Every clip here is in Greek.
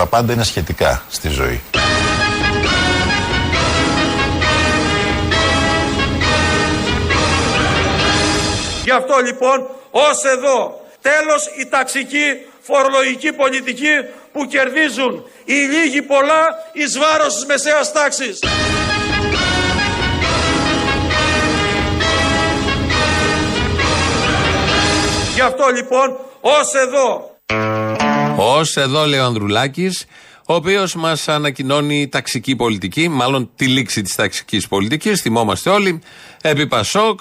Τα πάντα είναι σχετικά στη ζωή. Γι' αυτό λοιπόν ως εδώ τέλος η ταξική φορολογική πολιτική που κερδίζουν οι λίγοι πολλά εις βάρος της μεσαίας τάξης. Γι' αυτό λοιπόν ως εδώ. Ως εδώ λέει ο Ανδρουλάκης, ο οποίος μας ανακοινώνει ταξική πολιτική, μάλλον τη λήξη της ταξικής πολιτικής. Θυμόμαστε όλοι. Επί Πασόκ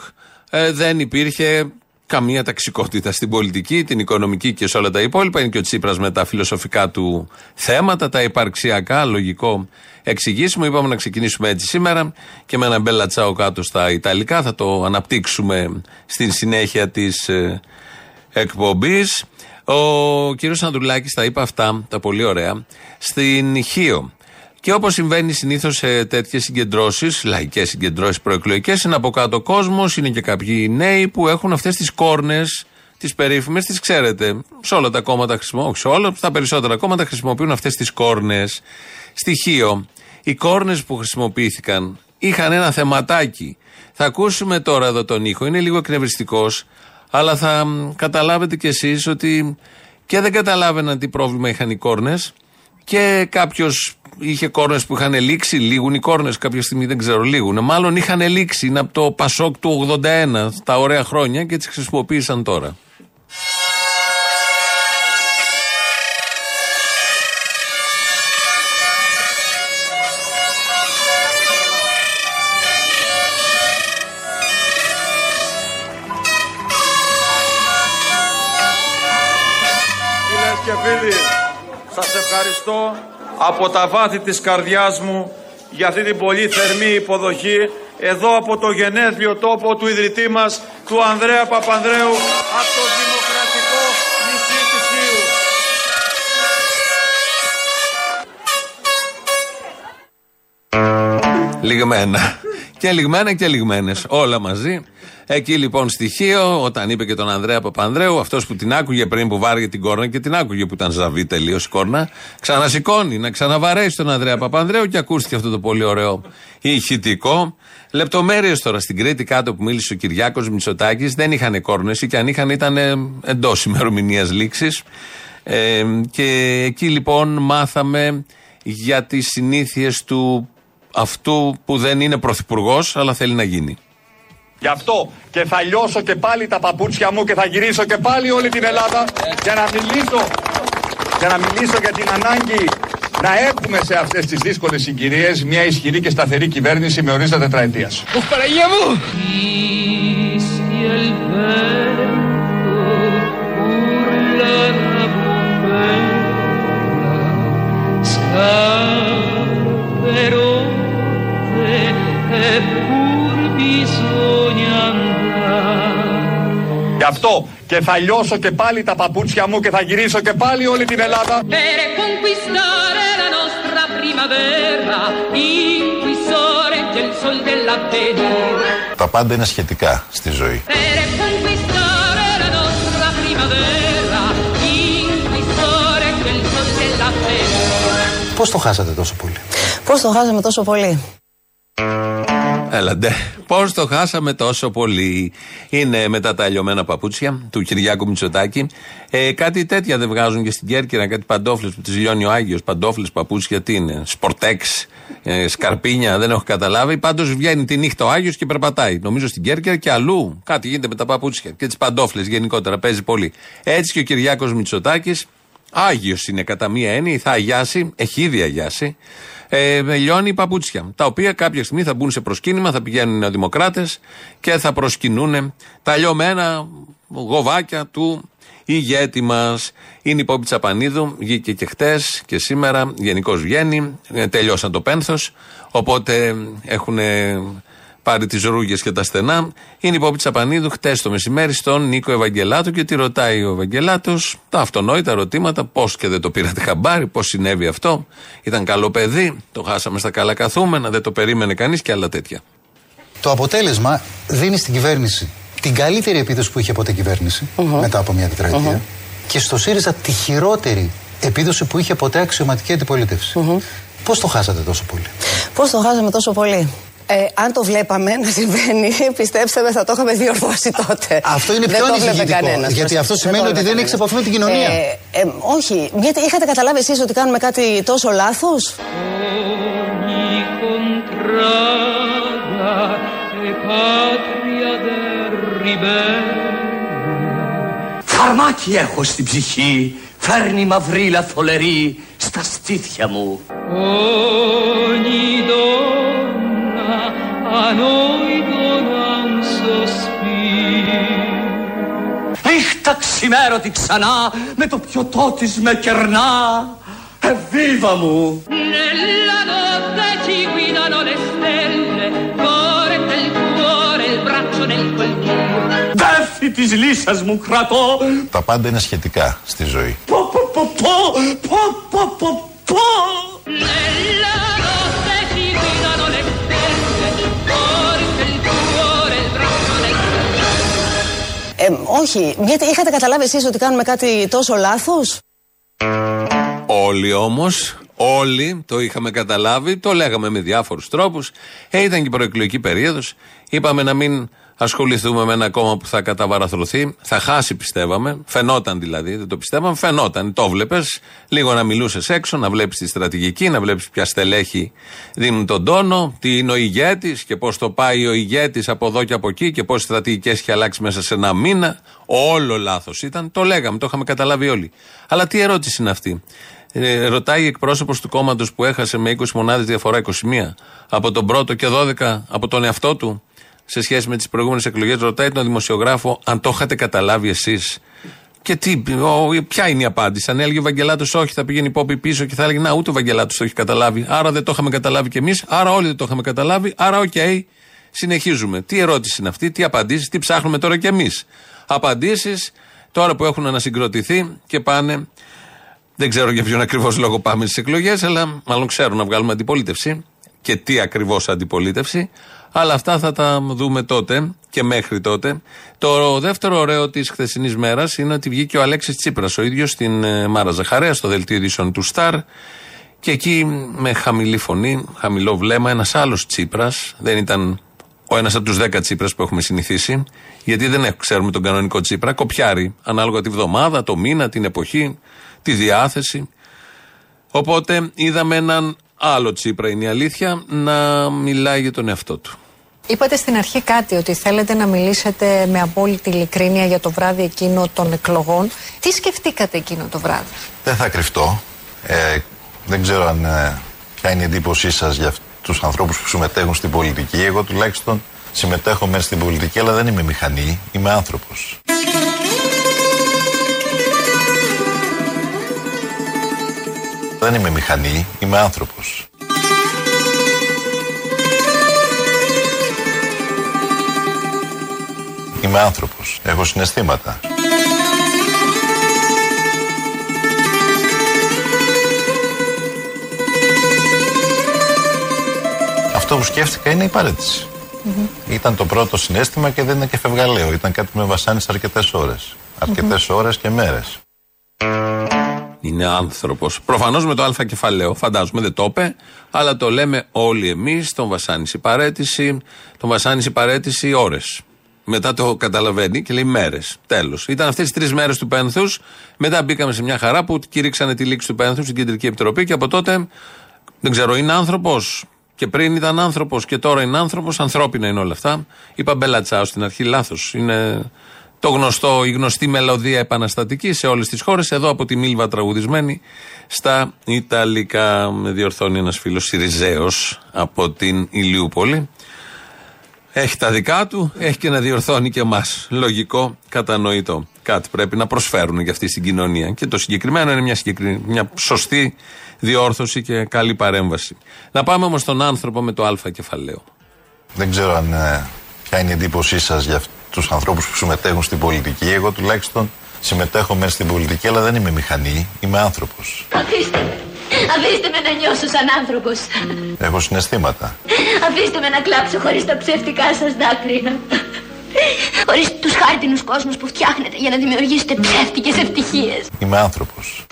ε, δεν υπήρχε καμία ταξικότητα στην πολιτική, την οικονομική και σε όλα τα υπόλοιπα. Είναι και ο Τσίπρας με τα φιλοσοφικά του θέματα, τα υπαρξιακά, λογικό εξηγήσιμο. Είπαμε να ξεκινήσουμε έτσι σήμερα και με ένα μπέλα τσάο κάτω στα Ιταλικά. Θα το αναπτύξουμε στην συνέχεια της ε, εκπομπής. Ο κύριος Ανδρουλάκης τα είπε αυτά, τα πολύ ωραία, στην Χίο. Και όπως συμβαίνει συνήθως σε τέτοιες συγκεντρώσεις, λαϊκές συγκεντρώσεις προεκλογικές, είναι από κάτω κόσμος, είναι και κάποιοι νέοι που έχουν αυτές τις κόρνες, τις περίφημες, τις ξέρετε. Σε όλα τα κόμματα χρησιμοποιούν, όχι σε όλα, στα περισσότερα κόμματα χρησιμοποιούν αυτές τις κόρνες. Στοιχείο. Οι κόρνες που χρησιμοποιήθηκαν είχαν ένα θεματάκι. Θα ακούσουμε τώρα εδώ τον ήχο, είναι λίγο εκνευριστικός, αλλά θα καταλάβετε κι εσείς ότι και δεν καταλάβαιναν τι πρόβλημα είχαν οι κόρνες και κάποιος είχε κόρνες που είχαν λήξει, λίγουν οι κόρνες κάποια στιγμή, δεν ξέρω, λίγουν. Μάλλον είχαν λήξει, είναι από το Πασόκ του 81, τα ωραία χρόνια και τις χρησιμοποίησαν τώρα. Ευχαριστώ από τα βάθη της καρδιάς μου για αυτή την πολύ θερμή υποδοχή εδώ από το γενέθλιο τόπο του ιδρυτή μας, του Ανδρέα Παπανδρέου, από το δημοκρατικό νησί της Χίου. Λιγμένα. και λιγμένα και λιγμένες. Όλα μαζί. Εκεί λοιπόν στοιχείο, όταν είπε και τον Ανδρέα Παπανδρέου, αυτός που την άκουγε πριν που βάραγε την κόρνα και την άκουγε που ήταν ζαβή τελείως η κόρνα, ξανασηκώνει να ξαναβαρέσει τον Ανδρέα Παπανδρέου και ακούστηκε αυτό το πολύ ωραίο ηχητικό. Λεπτομέρειες τώρα στην Κρήτη κάτω που μίλησε ο Κυριάκος Μητσοτάκης δεν είχαν κόρνες ή και αν είχαν ήταν εντός ημερομηνίας λήξης. Ε, και εκεί λοιπόν μάθαμε για τις συνήθειες του αυτού που δεν είναι πρωθυπουργός, αλλά θέλει να γίνει. Γι' αυτό και θα λιώσω και πάλι τα παπούτσια μου και θα γυρίσω και πάλι όλη την Ελλάδα για να μιλήσω, για να μιλήσω για την ανάγκη να έχουμε σε αυτές τις δύσκολες συγκυρίες μια ισχυρή και σταθερή κυβέρνηση με ορίζοντα τετραετίας. Ουφ, Παναγία μου! Γι' αυτό και θα λιώσω και πάλι τα παπούτσια μου και θα γυρίσω και πάλι όλη την Ελλάδα Per conquistare la nostra primavera, inquisore del sol dell'avvenire. Τα πάντα είναι σχετικά στη ζωή. Per conquistare la nostra primavera, inquisore del sol dell'avvenire. Πώς το χάσατε τόσο πολύ; Πώς το χάσαμε τόσο πολύ; Έλα ντε. Πώς το χάσαμε τόσο πολύ; Είναι μετά τα λιωμένα παπούτσια του Κυριάκου Μητσοτάκη. Ε, κάτι τέτοια δεν βγάζουν και στην Κέρκυρα, κάτι παντόφλες που τις λιώνει ο Άγιος. Παντόφλες, παπούτσια, τι είναι. Σπορτέξ, ε, σκαρπίνια, δεν έχω καταλάβει. Πάντως βγαίνει τη νύχτα ο Άγιος και περπατάει. Νομίζω στην Κέρκυρα και αλλού. Κάτι γίνεται με τα παπούτσια και τις παντόφλες γενικότερα. Παίζει πολύ. Έτσι και ο Κυριάκος Μητσοτάκης. Άγιος είναι κατά μία έννοια, θα αγιάσει, έχει ήδη αγιάσει ε, λιώνει παπούτσια. Τα οποία κάποια στιγμή θα μπουν σε προσκύνημα, θα πηγαίνουν οι νεοδημοκράτες και θα προσκυνούν τα λιωμένα γοβάκια του ηγέτη μας. Είναι η Πόπη Τσαπανίδου, βγήκε και χτες και σήμερα, γενικώς βγαίνει, ε, τελειώσαν το πένθος. Οπότε έχουν πάρει τις ρούγες και τα στενά. Είναι η Πόπη Τσαπανίδου χτες το μεσημέρι στον Νίκο Ευαγγελάτο και τη ρωτάει ο Ευαγγελάτος τα αυτονόητα ερωτήματα, πώς και δεν το πήρατε χαμπάρι, πώς συνέβη αυτό. Ήταν καλό παιδί, το χάσαμε στα καλά καθούμενα, δεν το περίμενε κανείς και άλλα τέτοια. Το αποτέλεσμα δίνει στην κυβέρνηση την καλύτερη επίδοση που είχε ποτέ κυβέρνηση μετά από μια τετραετία και στο ΣΥΡΙΖΑ τη χειρότερη επίδοση που είχε ποτέ αξιωματική αντιπολίτευση. Πώς το χάσατε τόσο πολύ; Πώς το χάσαμε τόσο πολύ; Ε, αν το βλέπαμε να συμβαίνει, πιστέψτε με, θα το είχαμε διορθώσει τότε. Αυτό είναι Δεν πιο το βλέπει ανησυχητικό, κανένας, γιατί προς- αυτό δεν σημαίνει το ότι βλέπει δεν έχεις κανένας. επαφή με την κοινωνία. Ε, ε, όχι. Γιατί είχατε καταλάβει εσείς ότι κάνουμε κάτι τόσο λάθος; Ogni contrada è patria del ribelle. Φαρμάκι έχω στην ψυχή, φέρνει μαυρίλα θολερή στα στήθια μου. Ogni donna a noi dona un sospiro. Νύχτα ξημέρωτη ξανά, με το πιωτό της με κερνά. Εβίβα μου! Nella notte ci guidano le stelle, forte il cuore, il braccio nel coltello. Δέφη της λύσας μου κρατώ. Τα πάντα είναι σχετικά στη ζωή. Πω πω πω πω, πω πω πω πω. Ε, όχι. Γιατί είχατε καταλάβει εσείς ότι κάνουμε κάτι τόσο λάθος; Όλοι όμως, όλοι το είχαμε καταλάβει, το λέγαμε με διάφορους τρόπους. Ε, ήταν και η προεκλογική περίοδος. Είπαμε να μην ασχοληθούμε με ένα κόμμα που θα καταβαραθρωθεί. Θα χάσει, πιστεύαμε. Φαινόταν δηλαδή, δεν το πιστεύαμε. Φαινόταν. Το βλέπεις. Λίγο να μιλούσες έξω, να βλέπεις τη στρατηγική, να βλέπεις ποια στελέχη δίνουν τον τόνο, τι είναι ο ηγέτης και πώς το πάει ο ηγέτης από εδώ και από εκεί και πόσε στρατηγικές έχει αλλάξει μέσα σε ένα μήνα. Όλο λάθος ήταν. Το λέγαμε, το είχαμε καταλάβει όλοι. Αλλά τι ερώτηση είναι αυτή; Ε, ρωτάει εκπρόσωπος του κόμματος που έχασε με 20 μονάδες διαφορά 21 από τον πρώτο και 12 από τον εαυτό του; Σε σχέση με τις προηγούμενες εκλογές. Ρωτάει τον δημοσιογράφο αν το είχατε καταλάβει εσείς. Και τι, ο, ποια είναι η απάντηση. Αν έλεγε ο Βαγγελάτος όχι, θα πήγαινε η Πόπη πίσω και θα έλεγε Να, ούτε ο Βαγγελάτος το έχει καταλάβει. Άρα δεν το είχαμε καταλάβει κι εμείς. Άρα όλοι δεν το είχαμε καταλάβει. Άρα, οκ, συνεχίζουμε. Τι ερώτηση είναι αυτή, τι απαντήσεις, τι ψάχνουμε τώρα κι εμείς. Απαντήσεις τώρα που έχουν ανασυγκροτηθεί και πάνε δεν ξέρω για ποιον ακριβώς λόγο πάμε στις εκλογές, αλλά μάλλον ξέρουν να βγάλουμε αντιπολίτευση και τι ακριβώς αντιπολίτευση. Αλλά αυτά θα τα δούμε τότε και μέχρι τότε. Το δεύτερο ωραίο της χθεσινής μέρας είναι ότι βγήκε ο Αλέξης Τσίπρας, ο ίδιος στην ε, Μάρα Ζαχαρέα, στο δελτίο ειδήσεων του Σταρ. Και εκεί με χαμηλή φωνή, χαμηλό βλέμμα, ένας άλλος Τσίπρας, δεν ήταν ο ένας από τους δέκα Τσίπρας που έχουμε συνηθίσει, γιατί δεν έχουμε- ξέρουμε τον κανονικό Τσίπρα, κοπιάρει ανάλογα τη βδομάδα, το μήνα, την εποχή, τη διάθεση. Οπότε είδαμε έναν άλλο Τσίπρα, είναι η αλήθεια, να μιλάει για τον εαυτό του. Είπατε στην αρχή κάτι ότι θέλετε να μιλήσετε με απόλυτη ειλικρίνεια για το βράδυ εκείνο των εκλογών. Τι σκεφτήκατε εκείνο το βράδυ; Δεν θα κρυφτώ. Ε, δεν ξέρω αν, ε, ποια είναι η εντύπωσή σας για τους ανθρώπους που συμμετέχουν στην πολιτική. Εγώ τουλάχιστον συμμετέχω μέσα στην πολιτική, αλλά δεν είμαι μηχανή. Είμαι άνθρωπος. Δεν είμαι μηχανή, είμαι άνθρωπος. Είμαι άνθρωπος. Έχω συναισθήματα. Αυτό που σκέφτηκα είναι η παρέτηση. Ήταν το πρώτο συνέστημα και δεν είναι και φευγαλαίο. Ήταν κάτι που με βασάνισε αρκετές ώρες. Αρκετές ώρες και μέρες. Είναι άνθρωπος. Προφανώς με το Α κεφαλαίο. Φαντάζομαι δεν το είπε, αλλά το λέμε όλοι εμείς. Τον βασάνισε η παρέτηση. Τον βασάνισε η παρέτηση ώρες. Μετά το καταλαβαίνει και λέει μέρες. Τέλος. Ήταν αυτές τι τρεις μέρες του πένθους. Μετά μπήκαμε σε μια χαρά που κηρύξανε τη λήξη του πένθους στην Κεντρική Επιτροπή και από τότε δεν ξέρω, είναι άνθρωπος. Και πριν ήταν άνθρωπος και τώρα είναι άνθρωπος. Ανθρώπινα είναι όλα αυτά. Είπα Μπελατσάου στην αρχή, λάθος. Είναι το γνωστό, η γνωστή μελωδία επαναστατική σε όλες τις χώρες. Εδώ από τη Μίλβα τραγουδισμένη στα Ιταλικά. Με διορθώνει ένας φίλος Σιριζέος από την Ηλιούπολη. Έχει τα δικά του, έχει και να διορθώνει και εμά. Λογικό, κατανοητό. Κάτι πρέπει να προσφέρουν για αυτή στην κοινωνία. Και το συγκεκριμένο είναι μια, συγκεκρι... μια σωστή διόρθωση και καλή παρέμβαση. Να πάμε όμως στον άνθρωπο με το Α κεφαλαίο. Δεν ξέρω αν, ε, ποια είναι η εντύπωσή σας για τους ανθρώπους που συμμετέχουν στην πολιτική; Εγώ τουλάχιστον συμμετέχω μέσα στην πολιτική, αλλά δεν είμαι μηχανή. Είμαι άνθρωπος. Αφήστε με. Αφήστε με να νιώσω σαν άνθρωπος. Έχω συναισθήματα. Αφήστε με να κλάψω χωρίς τα ψεύτικά σας δάκρυα. Χωρίς τους χάρτινους κόσμους που φτιάχνετε για να δημιουργήσετε ψεύτικες ευτυχίες. Είμαι άνθρωπος.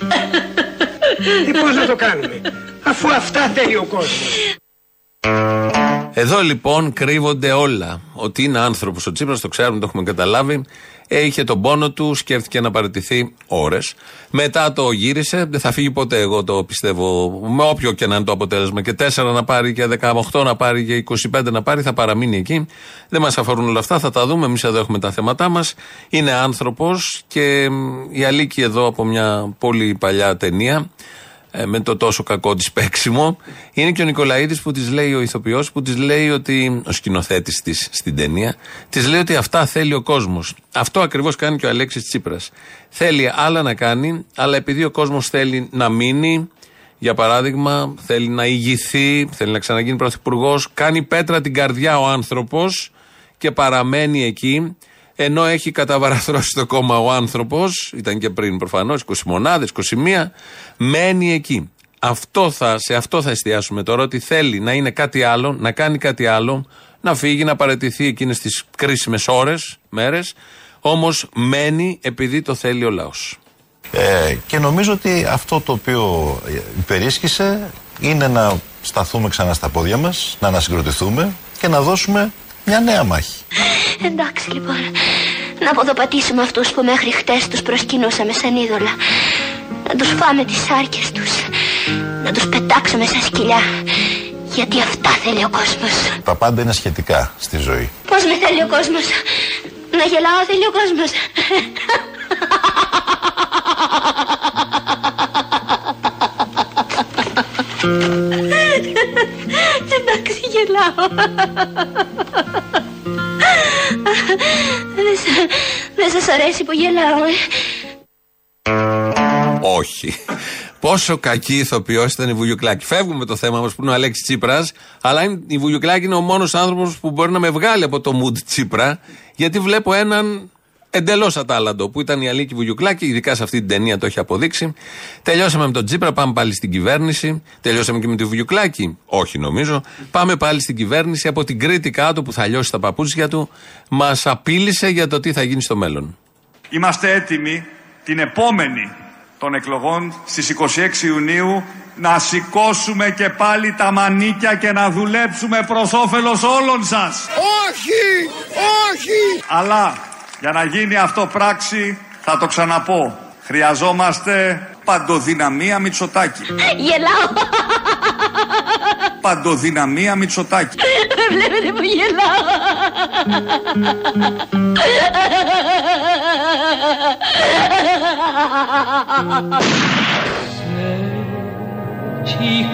Τι πώς να το κάνουμε, αφού αυτά θέλει ο κόσμος. Εδώ λοιπόν κρύβονται όλα. Ότι είναι άνθρωπος ο Τσίπρας, το ξέρουμε, το έχουμε καταλάβει. Ε, είχε τον πόνο του, σκέφτηκε να παραιτηθεί ώρες. Μετά το γύρισε, δεν θα φύγει ποτέ, εγώ το πιστεύω. Με όποιο και να είναι το αποτέλεσμα. Και 4 να πάρει, και 18 να πάρει, και 25 να πάρει, θα παραμείνει εκεί. Δεν μας αφορούν όλα αυτά, θα τα δούμε. Εμείς εδώ έχουμε τα θέματά μας. Είναι άνθρωπος και η Αλίκη εδώ από μια πολύ παλιά ταινία ε, με το τόσο κακό της παίξιμο. Είναι και ο Νικολαίδης που της λέει, ο ηθοποιός, που της λέει ότι. ο σκηνοθέτης της στην ταινία, της λέει ότι αυτά θέλει ο κόσμος. Αυτό ακριβώς κάνει και ο Αλέξης Τσίπρας. Θέλει άλλα να κάνει, αλλά επειδή ο κόσμος θέλει να μείνει, για παράδειγμα, θέλει να ηγηθεί, θέλει να ξαναγίνει πρωθυπουργός, κάνει πέτρα την καρδιά ο άνθρωπος και παραμένει εκεί. Ενώ έχει καταβαραθρώσει το κόμμα ο άνθρωπος, ήταν και πριν προφανώς, 20 μονάδες, 21, μένει εκεί. Αυτό θα, σε αυτό θα εστιάσουμε τώρα, ότι θέλει να είναι κάτι άλλο, να κάνει κάτι άλλο, να φύγει, να παραιτηθεί εκείνες τις κρίσιμες ώρες, μέρες. Όμως μένει επειδή το θέλει ο λαός. Ε, και νομίζω ότι αυτό το οποίο υπερίσχυσε είναι να σταθούμε ξανά στα πόδια μας, να ανασυγκροτηθούμε και να δώσουμε μια νέα μάχη. Εντάξει λοιπόν, να ποδοπατήσουμε αυτούς που μέχρι χτες τους προσκυνούσαμε σαν είδωλα. Να τους φάμε τις σάρκες τους. Να τους πετάξουμε σαν σκυλιά. Γιατί αυτά θέλει ο κόσμος. Τα πάντα είναι σχετικά στη ζωή. Πώς με θέλει ο κόσμος. Να γελάω θέλει ο κόσμος. Εντάξει γελάω. Δεν σα- Δεν σας αρέσει που γελάω, ε. Όχι. Πόσο κακή ηθοποιός ήταν η Βουγιουκλάκη. Φεύγουμε το θέμα μας που είναι ο Αλέξης Τσίπρας, αλλά είναι- η Βουγιουκλάκη είναι ο μόνος άνθρωπος που μπορεί να με βγάλει από το mood Τσίπρα, γιατί βλέπω έναν εντελώς ατάλλαντο που ήταν η Αλίκη Βουγιουκλάκη, ειδικά σε αυτή την ταινία το έχει αποδείξει. Τελειώσαμε με τον Τσίπρα, πάμε πάλι στην κυβέρνηση. Τελειώσαμε και με τη Βουγιουκλάκη; Όχι νομίζω. Πάμε πάλι στην κυβέρνηση. Από την Κρήτη κάτω που θα λιώσει τα παπούτσια του, μας απείλησε για το τι θα γίνει στο μέλλον. Είμαστε έτοιμοι την επόμενη των εκλογών στις 26 Ιουνίου να σηκώσουμε και πάλι τα μανίκια και να δουλέψουμε προς όφελος όλων σας. Όχι, όχι. Αλλά για να γίνει αυτό πράξη θα το ξαναπώ. Χρειαζόμαστε παντοδυναμία Μητσοτάκη. Γελάω. Παντοδυναμία Μητσοτάκη. Με βλέπετε που γελάω. ci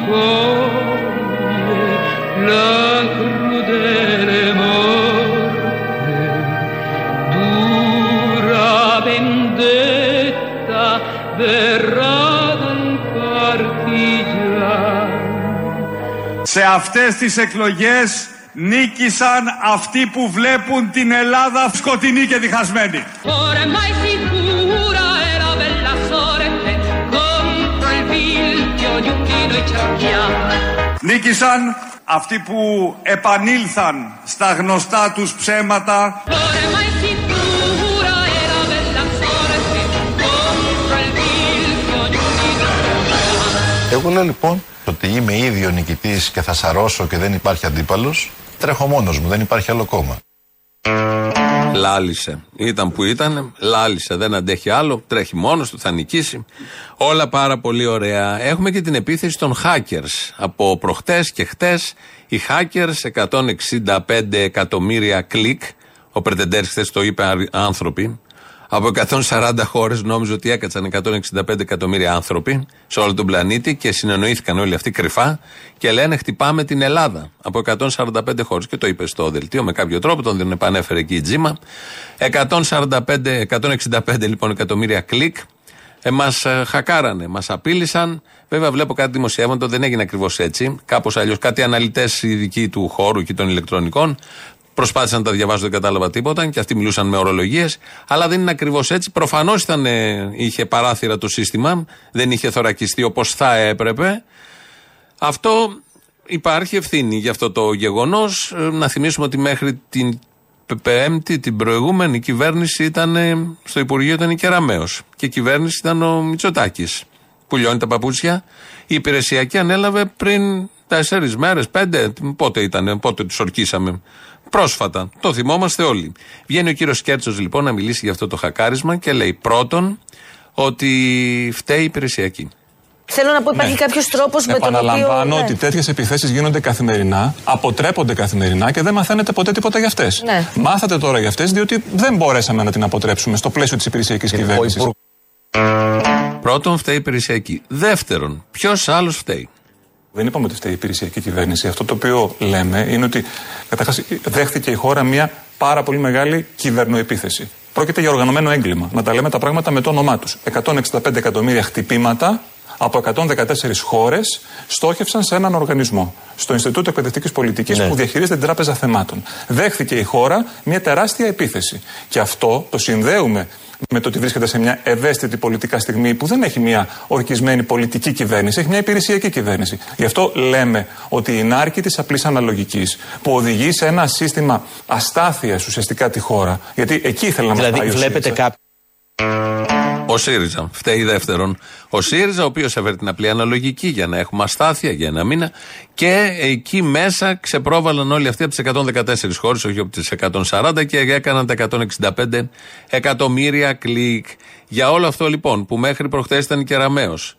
Σε αυτές τις εκλογές νίκησαν αυτοί που βλέπουν την Ελλάδα σκοτεινή και διχασμένη. Ormai sicura è la bella sorte contro il vilchio di un di noi cerchiamo. Νίκησαν αυτοί που επανήλθαν στα γνωστά τους ψέματα Ormai sicura è la bella sorte contro il vilchio di un di noi cerchiamo. Εγώ λέω λοιπόν ότι είμαι ήδη ο νικητής και θα σαρώσω και δεν υπάρχει αντίπαλος. Τρέχω μόνος μου, δεν υπάρχει άλλο κόμμα. Λάλησε. Ήταν που ήταν, λάλησε. Δεν αντέχει άλλο. Τρέχει μόνος του, θα νικήσει. Όλα πάρα πολύ ωραία. Έχουμε και την επίθεση των hackers. Από προχτές και χτες, οι hackers, 165 εκατομμύρια κλικ. Ο Πρετεντέρ χθες το είπε άρ- άνθρωποι. Από 140 χώρες νόμιζε ότι έκατσαν 165 εκατομμύρια άνθρωποι σε όλο τον πλανήτη και συνεννοήθηκαν όλοι αυτοί κρυφά και λένε χτυπάμε την Ελλάδα από 145 χώρες. Και το είπε στο δελτίο με κάποιο τρόπο, τον δεν επανέφερε εκεί η Τζίμα. 145, 165 λοιπόν εκατομμύρια κλικ ε, μας χακάρανε, μας απείλησαν. Βέβαια, βλέπω κάτι δημοσιεύματα, δεν έγινε ακριβώς έτσι. Κάπως αλλιώς, κάτι αναλυτές ειδικοί του χώρου και των ηλεκτρονικών προσπάθησαν να τα διαβάσω, δεν κατάλαβα τίποτα και αυτοί μιλούσαν με ορολογίες. Αλλά δεν είναι ακριβώς έτσι. Προφανώς είχε παράθυρα το σύστημα, δεν είχε θωρακιστεί όπως θα έπρεπε. Αυτό υπάρχει ευθύνη για αυτό το γεγονός. Να θυμίσουμε ότι μέχρι την Πέμπτη, την προηγούμενη κυβέρνηση ήταν ε, στο Υπουργείο ήταν η Κεραμαίο. Και η κυβέρνηση ήταν ο Μητσοτάκης. Που που λιώνει τα παπούτσια. Η υπηρεσιακή ανέλαβε πριν τέσσερις μέρες, πέντε. Πότε ήταν, πότε τους ορκίσαμε. Πρόσφατα. Το θυμόμαστε όλοι. Βγαίνει ο κύριος Κέρτσος λοιπόν να μιλήσει για αυτό το χακάρισμα και λέει πρώτον ότι φταίει η υπηρεσιακή. Θέλω να πω, υπάρχει Ναι. κάποιος τρόπος με τον οποίο. Επαναλαμβάνω Ναι. ότι τέτοιες επιθέσεις γίνονται καθημερινά, αποτρέπονται καθημερινά και δεν μαθαίνετε ποτέ τίποτα για αυτές. Ναι. Μάθατε τώρα για αυτές, διότι δεν μπορέσαμε να την αποτρέψουμε στο πλαίσιο της υπηρεσιακής κυβέρνησης. Πρώτον, φταίει η υπηρεσιακή. Δεύτερον, ποιος άλλος φταίει. Δεν είπαμε ότι φταίει η υπηρεσιακή κυβέρνηση. Αυτό το οποίο λέμε είναι ότι καταρχάς δέχθηκε η χώρα μια πάρα πολύ μεγάλη κυβερνοεπίθεση. Πρόκειται για οργανωμένο έγκλημα. Να τα λέμε τα πράγματα με το όνομά τους. 165 εκατομμύρια χτυπήματα από 114 χώρες στόχευσαν σε έναν οργανισμό. Στο Ινστιτούτο Εκπαιδευτικής Πολιτικής που διαχειρίζεται την Τράπεζα Θεμάτων. Δέχθηκε η χώρα μια τεράστια επίθεση. Και αυτό το συνδέουμε με το ότι βρίσκεται σε μια ευαίσθητη πολιτικά στιγμή που δεν έχει μια ορκισμένη πολιτική κυβέρνηση, έχει μια υπηρεσιακή κυβέρνηση. Γι' αυτό λέμε ότι η νάρκη της απλής αναλογικής που οδηγεί σε ένα σύστημα αστάθειας ουσιαστικά τη χώρα, γιατί εκεί ήθελε να μας Δηλαδή, πάει ο βλέπετε ΣΥΡΙΖΑ. Κάποιον. Ο ΣΥΡΙΖΑ. Φταίει δεύτερον. Ο ΣΥΡΙΖΑ, ο οποίος έφερε την απλή αναλογική για να έχουμε αστάθεια για ένα μήνα. Και εκεί μέσα ξεπρόβαλαν όλοι αυτοί από τις 114 χώρες, όχι από τις 140 και έκαναν τα 165 εκατομμύρια κλικ. Για όλο αυτό λοιπόν που μέχρι προχθέ ήταν κεραμαίος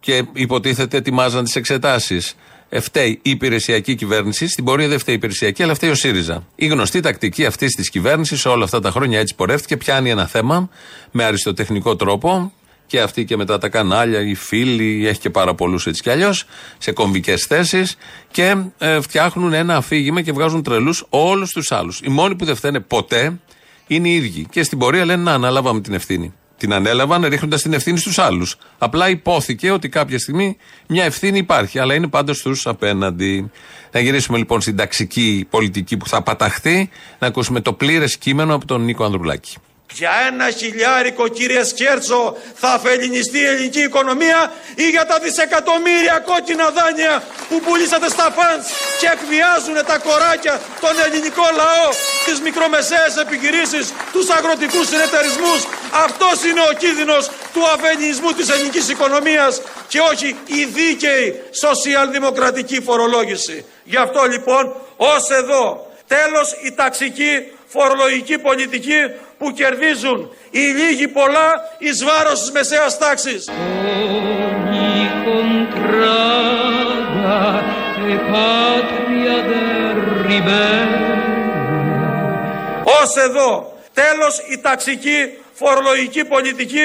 και υποτίθεται ετοιμάζαν τις εξετάσεις. Ε, φταίει η υπηρεσιακή κυβέρνηση. Στην πορεία δεν φταίει η υπηρεσιακή, αλλά φταίει ο ΣΥΡΙΖΑ. Η γνωστή τακτική αυτής της κυβέρνησης όλα αυτά τα χρόνια έτσι πορεύτηκε. Πιάνει ένα θέμα με αριστοτεχνικό τρόπο και αυτή και μετά τα κανάλια, οι φίλοι, έχει και πάρα πολλούς έτσι κι αλλιώς, σε κομβικές θέσεις και ε, φτιάχνουν ένα αφήγημα και βγάζουν τρελούς όλους τους άλλους. Οι μόνοι που δεν φταίνε ποτέ είναι οι ίδιοι. Και στην πορεία λένε να αναλάβαμε την ευθύνη. Την ανέλαβαν ρίχνοντας την ευθύνη στους άλλους. Απλά υπόθηκε ότι κάποια στιγμή μια ευθύνη υπάρχει, αλλά είναι πάντα στους απέναντι. Να γυρίσουμε λοιπόν στην ταξική πολιτική που θα παταχθεί, να ακούσουμε το πλήρες κείμενο από τον Νίκο Ανδρουλάκη. Για ένα χιλιάρικο κύριε Σκέρτσο θα αφελινιστεί η ελληνική οικονομία ή για τα δισεκατομμύρια κόκκινα δάνεια που πουλήσατε στα φαντς και εκβιάζουν τα κοράκια, τον ελληνικό λαό, τις μικρομεσαίες επιχειρήσεις, τους αγροτικούς συνεταιρισμούς. Αυτός είναι ο κίνδυνος του αφελινισμού της ελληνικής οικονομίας και όχι η δίκαιη σοσιαλδημοκρατική φορολόγηση. Γι' αυτό λοιπόν ως εδώ τέλος η ταξική φορολογική πολιτική που κερδίζουν οι λίγοι πολλά εις βάρος της μεσαίας τάξης. Ogni contrada e patria del ribelle. Ως εδώ τέλος η ταξική φορολογική πολιτική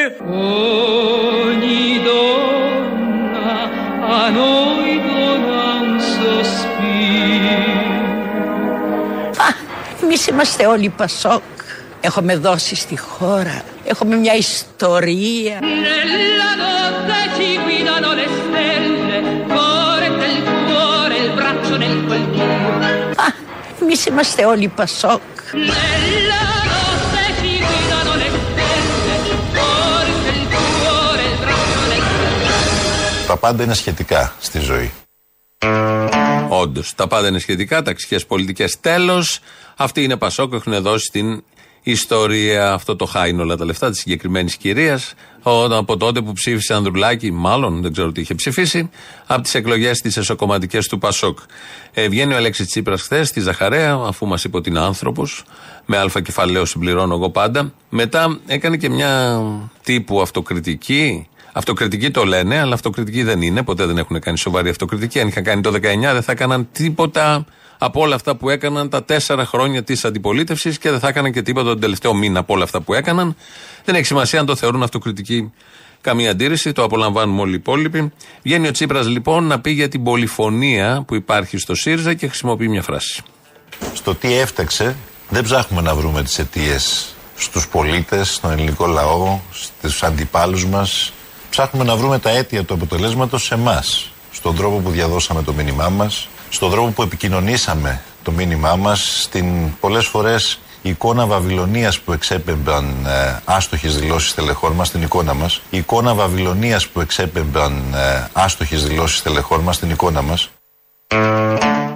Ogni donna a noi dona un sospiro. Εμείς είμαστε όλοι Πασόκ. Έχουμε δώσει στη χώρα. Έχουμε μια ιστορία. Nella notte ci guidano le stelle, cuore del cuore, il braccio nel coltello. Εμείς είμαστε όλοι Πασόκ. Nella notte ci guidano le stelle, cuore del cuore, il braccio nel coltello. Τα πάντα είναι σχετικά στη ζωή. Όντως, τα πάντα είναι σχετικά, ταξικές πολιτικές. Τέλος, αυτοί είναι Πασόκ, έχουν δώσει την ιστορία. Αυτό το χάιν όλα τα λεφτά της συγκεκριμένης κυρίας. Από τότε που ψήφισε Ανδρουλάκη, μάλλον δεν ξέρω τι είχε ψηφίσει, από τις εκλογές τι εσωκομματικές του Πασόκ. Ε, βγαίνει ο Αλέξης Τσίπρας χθες στη Ζαχαρέα, αφού μας είπε ότι είναι άνθρωπος. Με αλφα κεφαλαίο συμπληρώνω εγώ πάντα. Μετά έκανε και μια τύπου αυτοκριτική. Αυτοκριτική το λένε, αλλά αυτοκριτική δεν είναι. Ποτέ δεν έχουν κάνει σοβαρή αυτοκριτική. Αν είχαν κάνει το 19, δεν θα έκαναν τίποτα από όλα αυτά που έκαναν τα τέσσερα χρόνια της αντιπολίτευσης και δεν θα έκαναν και τίποτα τον τελευταίο μήνα από όλα αυτά που έκαναν. Δεν έχει σημασία αν το θεωρούν αυτοκριτική. Καμία αντίρρηση, το απολαμβάνουμε όλοι οι υπόλοιποι. Βγαίνει ο Τσίπρας λοιπόν να πει για την πολυφωνία που υπάρχει στο ΣΥΡΙΖΑ και χρησιμοποιεί μια φράση. Στο τι έφταξε, δεν ψάχνουμε να βρούμε τις αιτίες στους πολίτες, στον ελληνικό λαό, στους αντιπάλους μας. Ψάχνουμε να βρούμε τα αίτια του αποτελέσματος σε εμάς, στον τρόπο που διαδώσαμε το μήνυμά μας, στον τρόπο που επικοινωνήσαμε το μήνυμά μας, στην πολλές φορές η εικόνα Βαβυλωνίας που εξέπεμπαν ε, άστοχες δηλώσεις τελεχών μας στην εικόνα μας, η εικόνα Βαβυλωνίας που εξέπεμπαν ε, άστοχες δηλώσεις τελεχών μας στην εικόνα μας.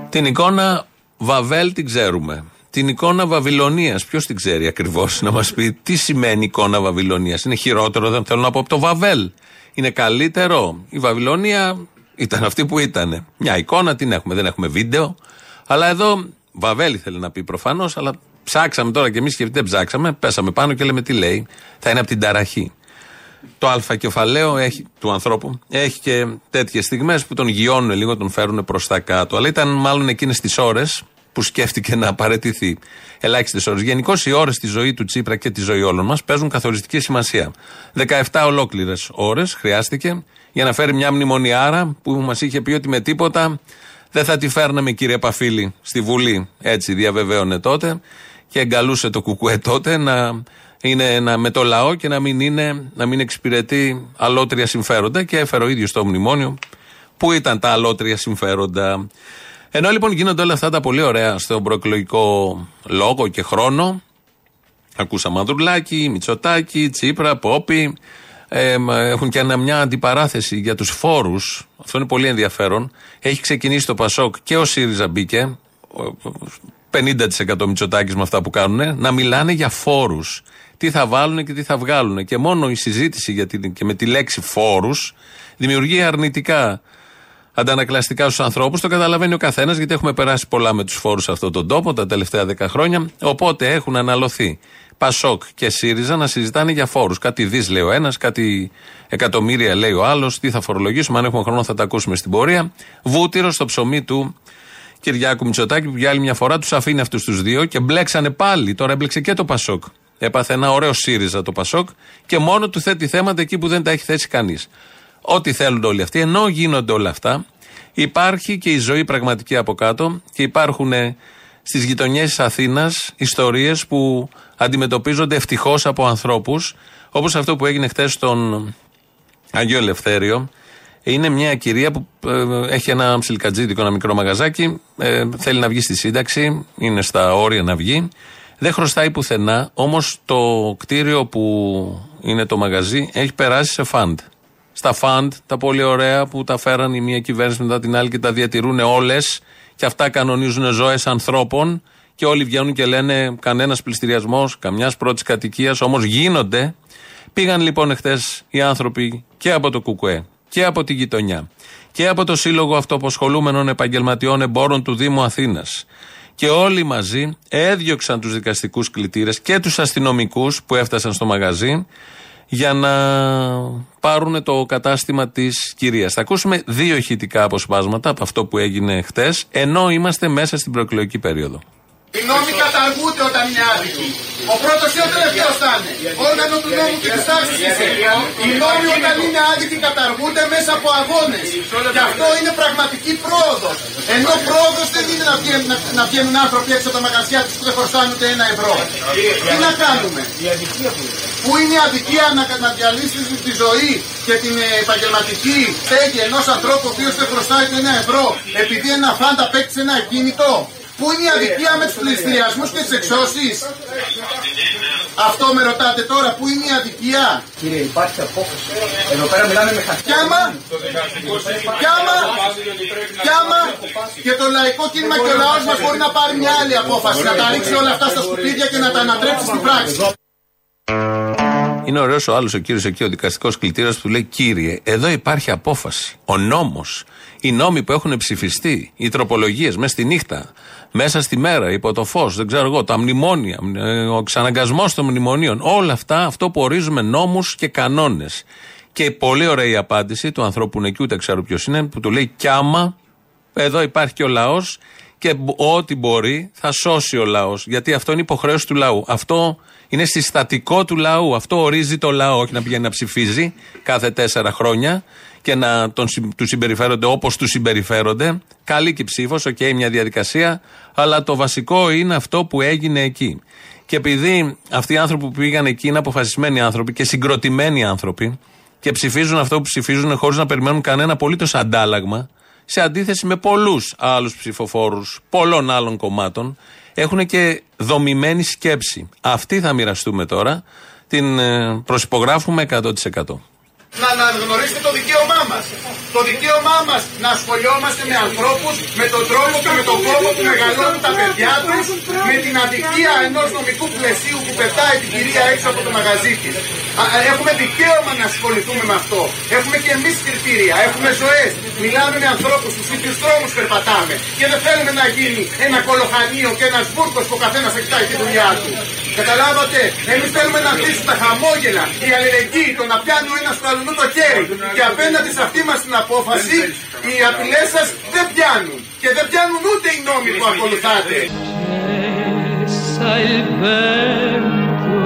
Την εικόνα Βαβέλ την ξέρουμε. Την εικόνα Βαβυλωνίας. Ποιος την ξέρει ακριβώς, να μας πει τι σημαίνει εικόνα Βαβυλωνίας. Είναι χειρότερο, δεν θέλω να πω, από το Βαβέλ. Είναι καλύτερο. Η Βαβυλωνία ήταν αυτή που ήταν. Μια εικόνα την έχουμε, δεν έχουμε βίντεο. Αλλά εδώ, Βαβέλη θέλει να πει προφανώς, αλλά ψάξαμε τώρα κι εμείς και δεν ψάξαμε. Πέσαμε πάνω και λέμε τι λέει. Θα είναι από την ταραχή. Το αλφα κεφαλαίο έχει, του ανθρώπου έχει και τέτοιες στιγμές που τον γιώνουν λίγο, τον φέρουν προς τα κάτω. Αλλά ήταν μάλλον εκείνες τις ώρες που σκέφτηκε να παρετηθεί. Ελάχιστες ώρες. Γενικώς οι ώρες στη ζωή του Τσίπρα και τη ζωή όλων μας παίζουν καθοριστική σημασία. 17 ολόκληρες ώρες χρειάστηκε για να φέρει μια μνημονιάρα που μας είχε πει ότι με τίποτα δεν θα τη φέρναμε κύριε Παφίλη στη Βουλή. Έτσι διαβεβαίωνε τότε και εγκαλούσε το κουκουέ τότε να είναι ένα, με το λαό και να μην, είναι, να μην εξυπηρετεί αλότρια συμφέροντα και έφερε ο ίδιος το μνημόνιο που ήταν τα αλότρια συμφέροντα; Ενώ λοιπόν γίνονται όλα αυτά τα πολύ ωραία στον προεκλογικό λόγο και χρόνο, ακούσαμε Ανδρουλάκη, Μητσοτάκη, Τσίπρα, Πόπη, ε, έχουν και ένα, μια αντιπαράθεση για τους φόρους, αυτό είναι πολύ ενδιαφέρον. Έχει ξεκινήσει το Πασόκ και ο ΣΥΡΙΖΑ μπήκε, 50% Μητσοτάκης με αυτά που κάνουν, να μιλάνε για φόρους. Τι θα βάλουν και τι θα βγάλουν. Και μόνο η συζήτηση για την, και με τη λέξη φόρους δημιουργεί αρνητικά αντανακλαστικά στους ανθρώπους. Το καταλαβαίνει ο καθένας, γιατί έχουμε περάσει πολλά με τους φόρους σε αυτόν τον τόπο τα τελευταία δέκα χρόνια. Οπότε έχουν αναλωθεί Πασόκ και ΣΥΡΙΖΑ να συζητάνε για φόρους. Κάτι δις λέει ο ένας, κάτι εκατομμύρια λέει ο άλλος. Τι θα φορολογήσουμε, αν έχουμε χρόνο θα τα ακούσουμε στην πορεία. Βούτυρο στο ψωμί του Κυριάκου Μητσοτάκη που για άλλη μια φορά τους αφήνει αυτούς τους δύο και μπλέξανε πάλι. Τώρα έμπλεξε και το Πασόκ. Έπαθε ένα ωραίο ΣΥΡΙΖΑ το Πασόκ και μόνο του θέτει θέματα εκεί που δεν τα έχει θέσει κανείς. Ό,τι θέλουν όλοι αυτοί. Ενώ γίνονται όλα αυτά, υπάρχει και η ζωή πραγματική από κάτω και υπάρχουν στις γειτονιές της Αθήνας ιστορίες που αντιμετωπίζονται ευτυχώς από ανθρώπους, όπως αυτό που έγινε χθες στον Αγίο Ελευθέριο. Είναι μια κυρία που ε, έχει ένα ψιλικατζίδικο, ένα μικρό μαγαζάκι, ε, θέλει να βγει στη σύνταξη, είναι στα όρια να βγει. Δεν χρωστάει πουθενά, όμως το κτίριο που είναι το μαγαζί έχει περάσει σε φαντ στα φαντ, τα πολύ ωραία που τα φέραν η μία κυβέρνηση μετά την άλλη και τα διατηρούν όλες και αυτά κανονίζουν ζωές ανθρώπων και όλοι βγαίνουν και λένε κανένας πληστηριασμός, καμιάς πρώτης κατοικίας, όμως γίνονται. Πήγαν λοιπόν εχθές οι άνθρωποι και από το Κουκουέ και από τη γειτονιά και από το Σύλλογο Αυτοαποσχολούμενων Επαγγελματιών Εμπόρων του Δήμου Αθήνας. Και όλοι μαζί έδιωξαν τους δικαστικούς κλητήρες και τους αστυνομικούς που έφτασαν στο μαγαζί για να πάρουν το κατάστημα της κυρίας. Θα ακούσουμε δύο ηχητικά αποσπάσματα από αυτό που έγινε χτες, ενώ είμαστε μέσα στην προεκλογική περίοδο. Οι νόμοι καταργούνται όταν είναι άδικοι. Ο πρώτος ή ο τελευταίος θα είναι. Όργανο του νόμου και της τάξης είσαι. Οι νόμοι όταν είναι άδικοι καταργούνται μέσα από αγώνες. Και αυτό είναι πραγματική πρόοδος. Ενώ πρόοδος δεν είναι να βγαίνουν, να, να βγαίνουν άνθρωποι έξω από τα μαγαζιά τους που δεν χρωστάνε ούτε ένα ευρώ. Τι να κάνουμε; Πού είναι η αδικία να, να διαλύσεις τη ζωή και την ε, επαγγελματική στέγη ενός ανθρώπου ο οποίος δεν χρωστάει ούτε ένα ευρώ επειδή ένα φάντα παίξει ένα ακίνητο. Πού είναι η αδικία με τους πληστηριασμούς και τις εξώσεις; Αυτό με ρωτάτε τώρα, πού είναι η αδικία; Κύριε, υπάρχει απόφαση. Εδώ πέρα μιλάμε με χαρτιά. Κι άμα, κι άμα, κι άμα και το λαϊκό κίνημα και ο λαός μας μπορεί να πάρει μια άλλη απόφαση. Να τα ρίξει όλα αυτά στα σκουπίδια και να τα ανατρέψει στην πράξη. Είναι ωραίος ο άλλος ο κύριος εκεί, ο δικαστικός κλητήρας, που λέει: Κύριε, εδώ υπάρχει απόφαση. Ο νόμος, οι νόμοι που έχουν ψηφιστεί, οι τροπολογίες μέσα στη νύχτα, μέσα στη μέρα, υπό το φως, δεν ξέρω εγώ, τα μνημόνια, ε, ο εξαναγκασμός των μνημονίων, όλα αυτά, αυτό που ορίζουμε νόμους και κανόνες. Και πολύ ωραία η απάντηση του ανθρώπου που είναι εκεί, ούτε ξέρω ποιος είναι, που του λέει: Κι άμα εδώ υπάρχει και ο λαός και ό,τι μπορεί θα σώσει ο λαός. Γιατί αυτό είναι υποχρέωση του λαού. Αυτό είναι συστατικό του λαού. Αυτό ορίζει το λαό. Όχι να πηγαίνει να ψηφίζει κάθε τέσσερα χρόνια και να τον, του συμπεριφέρονται όπως τους συμπεριφέρονται. Καλή και ψήφος, OK, okay, μια διαδικασία. Αλλά το βασικό είναι αυτό που έγινε εκεί. Και επειδή αυτοί οι άνθρωποι που πήγαν εκεί είναι αποφασισμένοι άνθρωποι και συγκροτημένοι άνθρωποι και ψηφίζουν αυτό που ψηφίζουν χωρίς να περιμένουν κανένα απολύτως αντάλλαγμα, σε αντίθεση με πολλούς άλλους ψηφοφόρους πολλών άλλων κομμάτων, έχουν και δομημένη σκέψη. Αυτή θα μοιραστούμε τώρα. Την ε, προσυπογράφουμε 100%. Να αναγνωρίστε το δικαίωμά μας. Το δικαίωμά μας να ασχολιόμαστε με ανθρώπους με τον τρόπο και με τον κόπο που μεγαλώνουν τα παιδιά τους, με την αδικία ενός νομικού πλαισίου που πετάει την κυρία έξω από το μαγαζί της. Έχουμε δικαίωμα να ασχοληθούμε με αυτό. Έχουμε και εμείς κριτήρια, έχουμε ζωές. Μιλάμε με ανθρώπους, στους ίδιους δρόμους περπατάμε. Και δεν θέλουμε να γίνει ένα κολοχανίο και ένας βούρκος που ο καθένας θα κοιτάει τη δουλειά του. Καταλάβατε, εμείς θέλουμε να αφήσουμε τα χαμόγελα, η αλληλεγγύη, το να πιάνει ο ένας του αλλού το χέρι. Και απέναντι σε αυτή μας την απόφαση, οι απειλές σας δεν πιάνουν. Και δεν πιάνουν ούτε οι νόμοι που ακολουθάτε. Cessa il vento,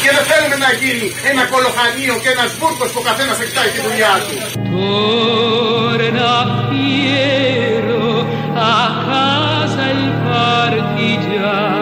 Και δεν θέλουμε να γίνει ένα κολοχανίο και ένας βούρκος που ο καθένας θα κοιτάει τη δουλειά του. torna fiero a casa il partigiano.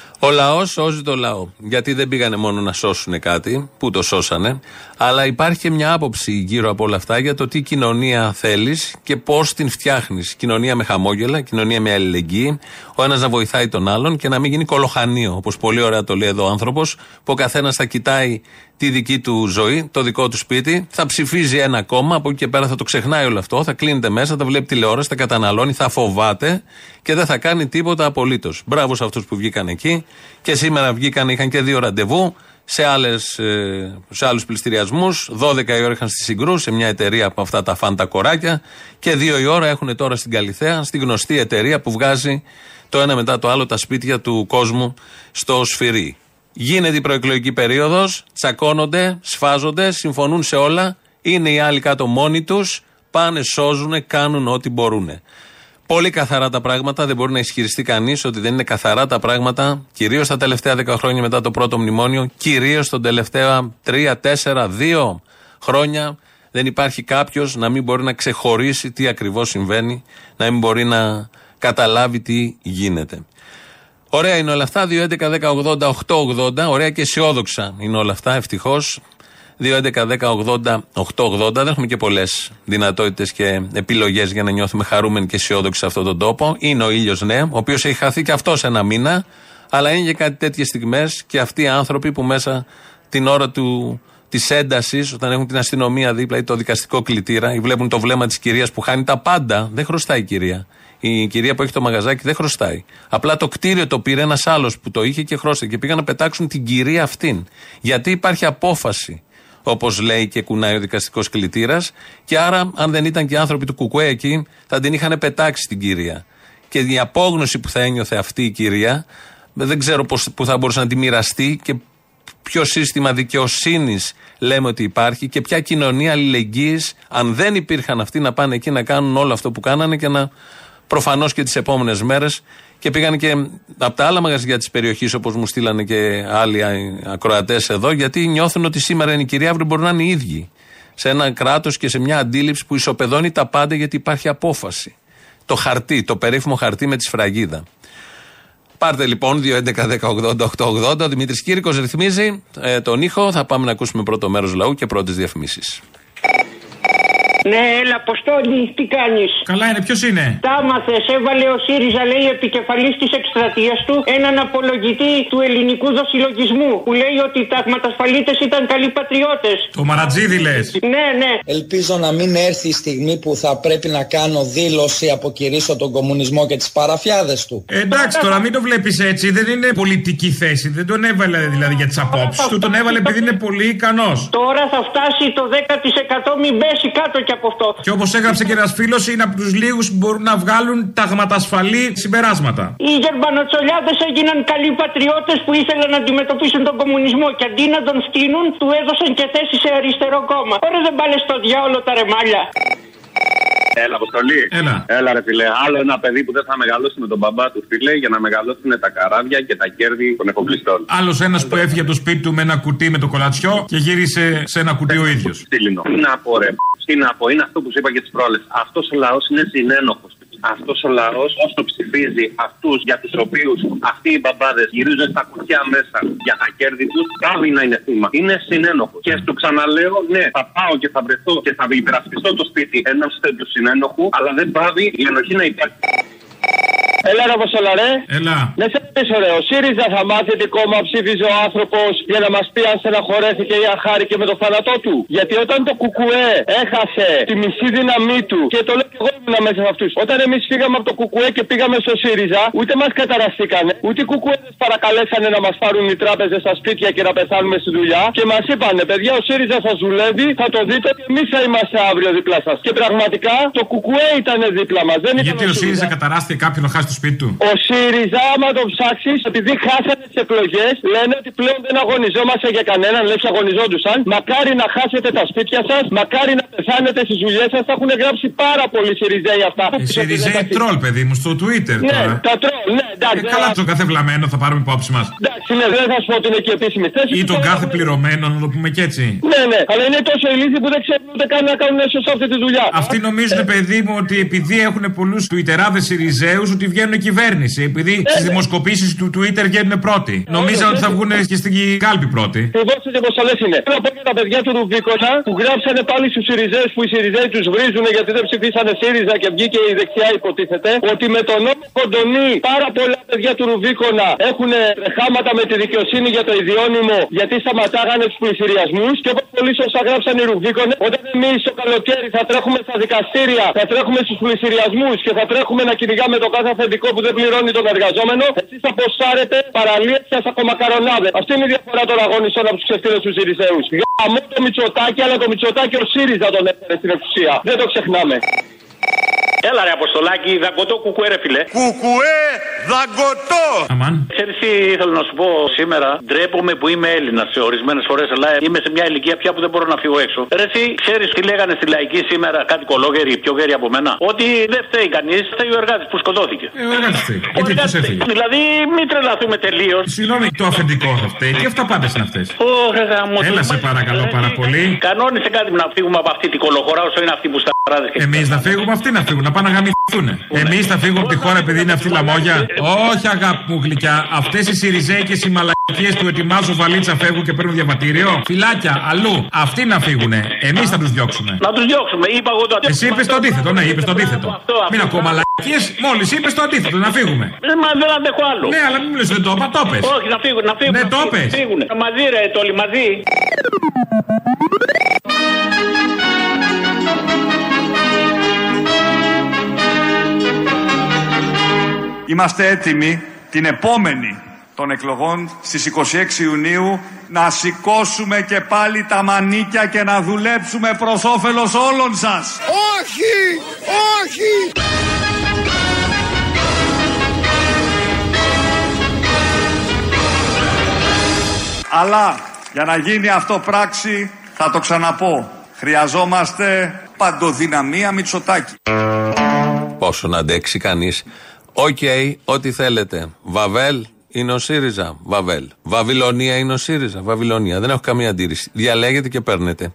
Ο λαός σώζει το λαό. Γιατί δεν πήγανε μόνο να σώσουν κάτι, που το σώσανε, αλλά υπάρχει και μια άποψη γύρω από όλα αυτά για το τι κοινωνία θέλεις και πώς την φτιάχνεις. Κοινωνία με χαμόγελα, κοινωνία με αλληλεγγύη, ο ένας να βοηθάει τον άλλον και να μην γίνει κολοχανίο, όπως πολύ ωραία το λέει εδώ ο άνθρωπος, που ο καθένας θα κοιτάει τη δική του ζωή, το δικό του σπίτι, θα ψηφίζει ένα κόμμα, από εκεί και πέρα θα το ξεχνάει όλο αυτό, θα κλείνεται μέσα, θα βλέπει τηλεόραση, θα καταναλώνει, θα φοβάται και δεν θα κάνει τίποτα απολύτως. Μπράβο σε αυτούς που βγήκαν εκεί και σήμερα βγήκαν, είχαν και δύο ραντεβού σε, άλλες, ε, σε άλλους πληστηριασμούς. 12 η ώρα είχαν στη Συγκρούς, σε μια εταιρεία από αυτά τα φάντα κοράκια και 2 η ώρα έχουν τώρα στην Καλιθέα, στη γνωστή εταιρεία που βγάζει το ένα μετά το άλλο τα σπίτια του κόσμου στο σφυρί. Γίνεται η προεκλογική περίοδος, τσακώνονται, σφάζονται, συμφωνούν σε όλα. Είναι οι άλλοι κάτω μόνοι τους, πάνε, σώζουν, κάνουν ό,τι μπορούν. Πολύ καθαρά τα πράγματα, δεν μπορεί να ισχυριστεί κανείς ότι δεν είναι καθαρά τα πράγματα, κυρίως τα τελευταία 10 χρόνια μετά το πρώτο μνημόνιο, κυρίως τον τελευταία 3, 4, 2 χρόνια. Δεν υπάρχει κάποιος να μην μπορεί να ξεχωρίσει τι ακριβώς συμβαίνει, να μην μπορεί να καταλάβει τι γίνεται. Ωραία είναι όλα αυτά. 2.11.10.80.880. Ωραία και αισιόδοξα είναι όλα αυτά, ευτυχώς. 2.11.10.80.880. Δεν έχουμε και πολλές δυνατότητες και επιλογές για να νιώθουμε χαρούμενοι και αισιόδοξοι σε αυτόν τον τόπο. Είναι ο ήλιος, ναι, ο οποίος έχει χαθεί και αυτός ένα μήνα. Αλλά είναι και κάτι τέτοιες στιγμές και αυτοί οι άνθρωποι που μέσα την ώρα του, της έντασης, όταν έχουν την αστυνομία δίπλα ή το δικαστικό κλητήρα, ή βλέπουν το βλέμμα της κυρίας που χάνει τα πάντα, δεν χρωστάει η κυρία. Η κυρία που έχει το μαγαζάκι δεν χρωστάει. Απλά το κτίριο το πήρε ένας άλλος που το είχε και χρώστα και πήγαν να πετάξουν την κυρία αυτήν. Γιατί υπάρχει απόφαση, όπως λέει και κουνάει ο δικαστικός κλητήρας, και άρα, αν δεν ήταν και οι άνθρωποι του Κουκουέ εκεί, θα την είχαν πετάξει την κυρία. Και η απόγνωση που θα ένιωθε αυτή η κυρία, δεν ξέρω πώς, που θα μπορούσε να τη μοιραστεί και ποιο σύστημα δικαιοσύνης λέμε ότι υπάρχει και ποια κοινωνία αλληλεγγύης, αν δεν υπήρχαν αυτοί να πάνε εκεί να κάνουν όλο αυτό που κάνανε και να προφανώς και τις επόμενες μέρες και πήγαν και από τα άλλα μαγαζιά της περιοχής, όπως μου στείλανε και άλλοι ακροατές εδώ, γιατί νιώθουν ότι σήμερα είναι η κυρία, αύριο μπορεί να είναι οι ίδιοι. Σε ένα κράτος και σε μια αντίληψη που ισοπεδώνει τα πάντα γιατί υπάρχει απόφαση. Το χαρτί, το περίφημο χαρτί με τη σφραγίδα. Πάρτε λοιπόν 2.11.10.80.880. Ο Δημήτρης Κύρικος ρυθμίζει ε, τον ήχο. Θα πάμε να ακούσουμε πρώτο μέρος λαού και πρώτες διαφημίσεις. Ναι, έλα, Αποστόλη, τι κάνεις; Καλά είναι, ποιος είναι; Τα άμαθες, έβαλε ο ΣΥΡΙΖΑ, λέει, επικεφαλής της εκστρατείας του, έναν απολογητή του ελληνικού δοσυλλογισμού. Που λέει ότι οι ταγματασφαλίτες ήταν καλοί πατριώτες. Το Μαρατζίδι λες. Ναι, ναι. Ελπίζω να μην έρθει η στιγμή που θα πρέπει να κάνω δήλωση αποκηρύσω τον κομμουνισμό και τις παραφιάδες του. Ε, εντάξει, τώρα μην το βλέπεις έτσι. Δεν είναι πολιτική θέση. Δεν τον έβαλε δηλαδή για τις απόψεις του. Τον έβαλε επειδή είναι πολύ ικανός. Τώρα θα φτάσει το 10% μην πέσει κάτω κι από αυτό. Και όπως έγραψε και ένας φίλος, είναι από τους λίγους που μπορούν να βγάλουν ταγματασφαλή συμπεράσματα. Οι Γερμανοτσολιάδε έγιναν καλοί πατριώτες που ήθελαν να αντιμετωπίσουν τον κομμουνισμό και αντί να τον φτύνουν, του έδωσαν και θέση σε αριστερό κόμμα. Ωραία δεν πάνε στο διάολο τα ρεμάλια. Έλα, Αποστολή. Έλα. Έλα, ρε φιλέ. Άλλο ένα παιδί που δεν θα μεγαλώσει με τον μπαμπά του, φίλε, για να μεγαλώσουν τα καράβια και τα κέρδη των εφοπλιστών. Άλλος ένας που έφυγε από το σπίτι του με ένα κουτί με το κολατσιό και γύρισε σε ένα κουτί ο ίδιος. Τι λύνω. Τι να πω, ρε. Τι να πω, είναι αυτό που σου είπα και τις πρόλες. Αυτός ο λαός είναι συνένοχος. Αυτός ο λαός, όσο ψηφίζει αυτούς για τους οποίους αυτοί οι μπαμπάδες γυρίζουν στα κουτιά μέσα για τα κέρδη τους, πάλι να είναι θύμα. Είναι συνένοχος. Και στο ξαναλέω, ναι, θα πάω και θα βρεθώ και θα υπερασπιστώ το σπίτι ενός τέτοιου συνένοχου, αλλά δεν πάβει η ενοχή να υπάρχει. Έλα ρε Βοσολα, ρε. Έλα. Να σε ρωτήσω ρε, ο ΣΥΡΙΖΑ θα μάθει τι κόμμα ψήφιζε ο άνθρωπος για να μας πει αν στεναχωρέθηκε ή αν χάρηκε με το θάνατό του. Γιατί όταν το Κουκουέ έχασε τη μισή δύναμή του και το λέω και εγώ ήμουν μέσα σε αυτούς. Όταν εμείς φύγαμε από το Κουκουέ και πήγαμε στο ΣΥΡΙΖΑ, ούτε μας καταραστήκανε, ούτε οι Κουκουέδες παρακαλέσανε να μας πάρουν οι τράπεζες στα σπίτια και να πεθάνουμε στη δουλειά. Και μας είπανε, παιδιά, ο ΣΥΡΙΖΑ θα δουλεύει, θα το δείτε και εμείς θα είμαστε αύριο δίπλα σας. Και πραγματικά το Κουκουέ ήταν δίπλα μας. Δεν Γιατί ο ΣΥΡΙΖΑ καταράστηκε κάποιον να χάσει το σπίτι του. ο ΣΥΡΙΖΑ, άμα το ψάξεις, επειδή χάσανε τις εκλογές, λένε ότι πλέον δεν αγωνιζόμαστε για κανέναν, λες και αγωνιζόντουσαν. Μακάρι να χάσετε τα σπίτια σας, μακάρι να πεθάνετε στις δουλειές σας. Τα έχουν γράψει πάρα πολλοί ΣΥΡΙΖΑΙ αυτά. Οι Σιριζέοι τρόλ, παιδί μου, στο Twitter Ναι, τώρα. τα τρόλ, ναι, εντάξει. Ε, καλά το κάθε βλαμμένο θα πάρουμε υπόψη μας. Εντάξει, ναι, δεν θα σου πω ότι είναι και επίσημη θέση. Ή τον κάθε πληρωμένο, να το πούμε και έτσι. Ναι, ναι, αλλά είναι τόσο ηλίθιοι που δεν ξέρουν ούτε καν να κάνουν σωστά αυτή τη δουλειά. Αυτοί νομίζουν, παιδί μου, ότι επειδή έχουν πολλούς Twitterάδες Σιριζέου, ότι βγαίνουν κυβέρνηση. Επειδή Ε, στις δημοσκοπήσεις του Twitter βγαίνουν πρώτοι. Νομίζαν ότι θα βγουν και στην κάλπη πρώτοι. Εγώ σε κοστολέ είναι. Θέλω να πω για τα παιδιά του Ρουβίκονα που γράψανε πάλι στους Σιριζέου που οι Σιριζέοι τους βρίζουν γιατί δεν ψηφίσανε ΣΥΡΙΖΑ και βγήκε η δεξιά υποτίθεται. Ότι με τον νόμο Κοντονή πάρα πολλά παιδιά του Ρουβίκονα έχουν χάματα με τη δικαιοσύνη για το ιδιώνυμο γιατί σταματάγανε τους πλησιριασμούς. Και όπως πολύ σωστά γράψαν οι Ρουβίκονες, όταν εμείς το καλοκαίρι θα τρέχουμε στα δικαστήρια, θα τρέχουμε στους πλησιριασμούς και θα τρέχουμε να κυνηγάμε το κάθε αφεντικό που δεν πληρώνει τον εργαζόμενο, εσείς θα ποσάρετε παραλίες και ακομακαρονάδε. Αυτή είναι η διαφορά των αγωνιστών από τους ξεφτύλες του Σιριζέους. Γαμώ το Μητσοτάκι, αλλά το Μητσοτάκι ο ΣΥΡΙΖΑ τον έφερε στην εξουσία. Δεν το ξεχνάμε. Έλα ρε Αποστολάκη, δαγκωτό κουκουέ ρε φιλέ. Κουκουέ δαγκωτό. Αμάν. Ξέρεις τι ήθελα να σου πω σήμερα; Ντρέπομαι που είμαι Έλληνας σε ορισμένες φορές, αλλά είμαι σε μια ηλικία πια που δεν μπορώ να φύγω έξω. Ρε εσύ, ξέρεις τι λέγανε στη λαϊκή σήμερα, κάτι κολόγεροι, πιο γέροι από μένα; Ότι δεν φταίει κανείς, φταίει ο εργάτης που σκοτώθηκε. Ε, ο εργάτης φταίει. Γιατί του έφυγε; Δηλαδή, μην τρελαθούμε τελείως. Συγγνώμη, το αφεντικό θα φταίει. Τι αυταπάτε είναι αυτές; Έλα σε παρακαλώ πάρα πολύ. Κανόνισε κάτι να φύγουμε από αυτή την κολοχωρά όσο είναι αυτή που στα παράδε και Εμείς να φύγουμε, αυτοί να φύγουν, να πάνε να γαμηθούν. Εμείς θα φύγουμε από τη χώρα επειδή είναι αυτή λαμόγια. Όχι, αγάπη μου γλυκιά. Αυτές οι Σιριζέικες οι μαλακίες που ετοιμάζουν βαλίτσα φεύγουν και παίρνουν διαβατήριο. Φυλάκια, αλλού. Αυτοί να φύγουν. Εμείς θα τους διώξουμε. Να τους διώξουμε. Είπα εγώ το Εσύ είπες το αντίθετο, ναι, είπες το αντίθετο. Μην ακούω μαλακίες, μόλις είπες το αντίθετο, να φύγουμε. Ε, Μα δεν αντέχω άλλο. Ναι, αλλά μην μου λες δεν το είπα, το πες. Όχι, να φύγουν, να φύγουν. Ναι, να το φύγουν, πες. να φύγουν. Μαζί ρε, τόλοι, μαζί. Είμαστε έτοιμοι την επόμενη των εκλογών στις 26 Ιουνίου να σηκώσουμε και πάλι τα μανίκια και να δουλέψουμε προς όφελος όλων σας. Όχι! Όχι! Αλλά για να γίνει αυτό πράξη θα το ξαναπώ. Χρειαζόμαστε παντοδυναμία Μητσοτάκη. Πόσο να αντέξει κανείς. Οκ, ό,τι θέλετε. Βαβέλ είναι ο ΣΥΡΙΖΑ. Βαβέλ. Βαβυλωνία είναι ο ΣΥΡΙΖΑ. Βαβυλωνία. Δεν έχω καμία αντίρρηση. Διαλέγετε και παίρνετε.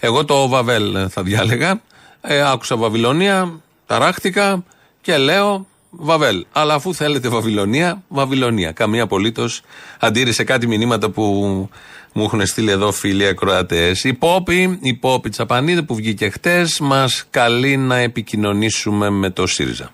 Εγώ το Βαβέλ ε, θα διάλεγα. Ε, άκουσα Βαβυλωνία, ταράχτηκα και λέω Βαβέλ. Αλλά αφού θέλετε Βαβυλωνία, Βαβυλωνία. Καμία απολύτως αντίρρηση σε κάτι μηνύματα που μου έχουν στείλει εδώ φίλοι ακροατές. Η Πόπη, η Πόπη Τσαπανίδη που βγήκε χτες, μας καλεί να επικοινωνήσουμε με το ΣΥΡΙΖΑ.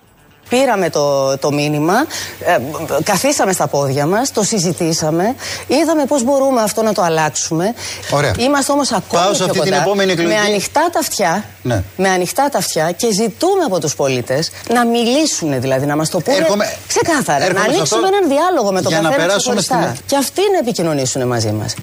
Πήραμε το, το μήνυμα, ε, καθίσαμε στα πόδια μας, το συζητήσαμε, είδαμε πώς μπορούμε αυτό να το αλλάξουμε. Ωραία. Είμαστε όμως ακόμα Πάω σε πιο αυτή την κοντά, επόμενη εκλογική- με ανοιχτά τα αυτιά, Ναι. με ανοιχτά τα αυτιά και ζητούμε από τους πολίτες να μιλήσουν δηλαδή, να μας το πούνε Έρχομαι- ξεκάθαρα, έρχομαι να σε ανοίξουμε αυτό έναν διάλογο με τον για να καθένα περάσουμε ξεχωριστά. στην- Και αυτοί να επικοινωνήσουν μαζί μας.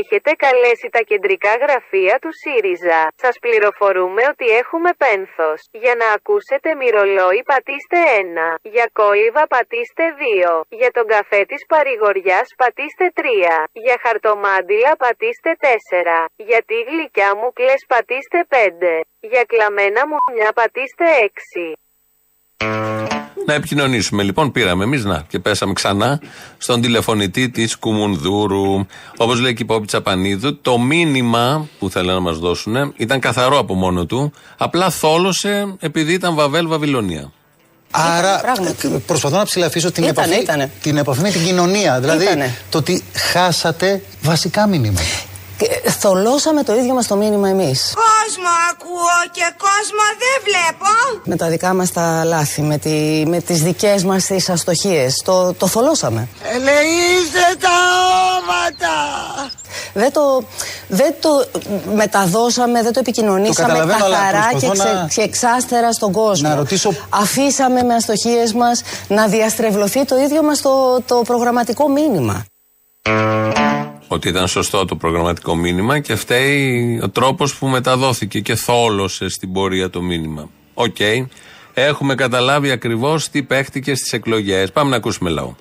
Έχετε καλέσει τα κεντρικά γραφεία του ΣΥΡΙΖΑ. Σας πληροφορούμε ότι έχουμε πένθος. Για να ακούσετε μυρολόι πατήστε 1. Για κόλληβα πατήστε 2. Για τον καφέ της παρηγοριάς πατήστε 3. Για χαρτομάντιλα πατήστε 4. Για τη γλυκιά μου κλες πατήστε 5. Για κλαμμένα μου μια πατήστε 6. Να επικοινωνήσουμε. Λοιπόν, πήραμε εμείς να και πέσαμε ξανά στον τηλεφωνητή της Κουμουνδούρου. Όπως λέει και η Πόπη Τσαπανίδου, το μήνυμα που θέλανε να μας δώσουν ήταν καθαρό από μόνο του. Απλά θόλωσε επειδή ήταν Βαβέλ Βαβυλωνία. Άρα ε, προσπαθώ να ψηλαφίσω την, Ήτανε, επαφή, ήτανε. την επαφή με την κοινωνία. Δηλαδή Ήτανε. το ότι χάσατε βασικά μηνύματα. Και Θολώσαμε το ίδιο μας το μήνυμα εμείς. Κόσμο ακούω και κόσμο δεν βλέπω. Με τα δικά μας τα λάθη, με, τη, με τις δικές μας τις αστοχίες. Το, το θολώσαμε. Ελεήστε τα όματα. Δεν το, δεν το μεταδώσαμε, δεν το επικοινωνήσαμε Το καταλαβαίνω, αλλά καθαρά και, προσπαθώ ξε- να- και εξάστερα στον κόσμο. Να ρωτήσω- Αφήσαμε με αστοχίες μας να διαστρεβλωθεί το ίδιο μας το, το προγραμματικό μήνυμα. Ότι ήταν σωστό το προγραμματικό μήνυμα και φταίει ο τρόπος που μεταδόθηκε και θόλωσε στην πορεία το μήνυμα. Οκ. Έχουμε καταλάβει ακριβώς τι παίχτηκε στις εκλογές. Πάμε να ακούσουμε λαό.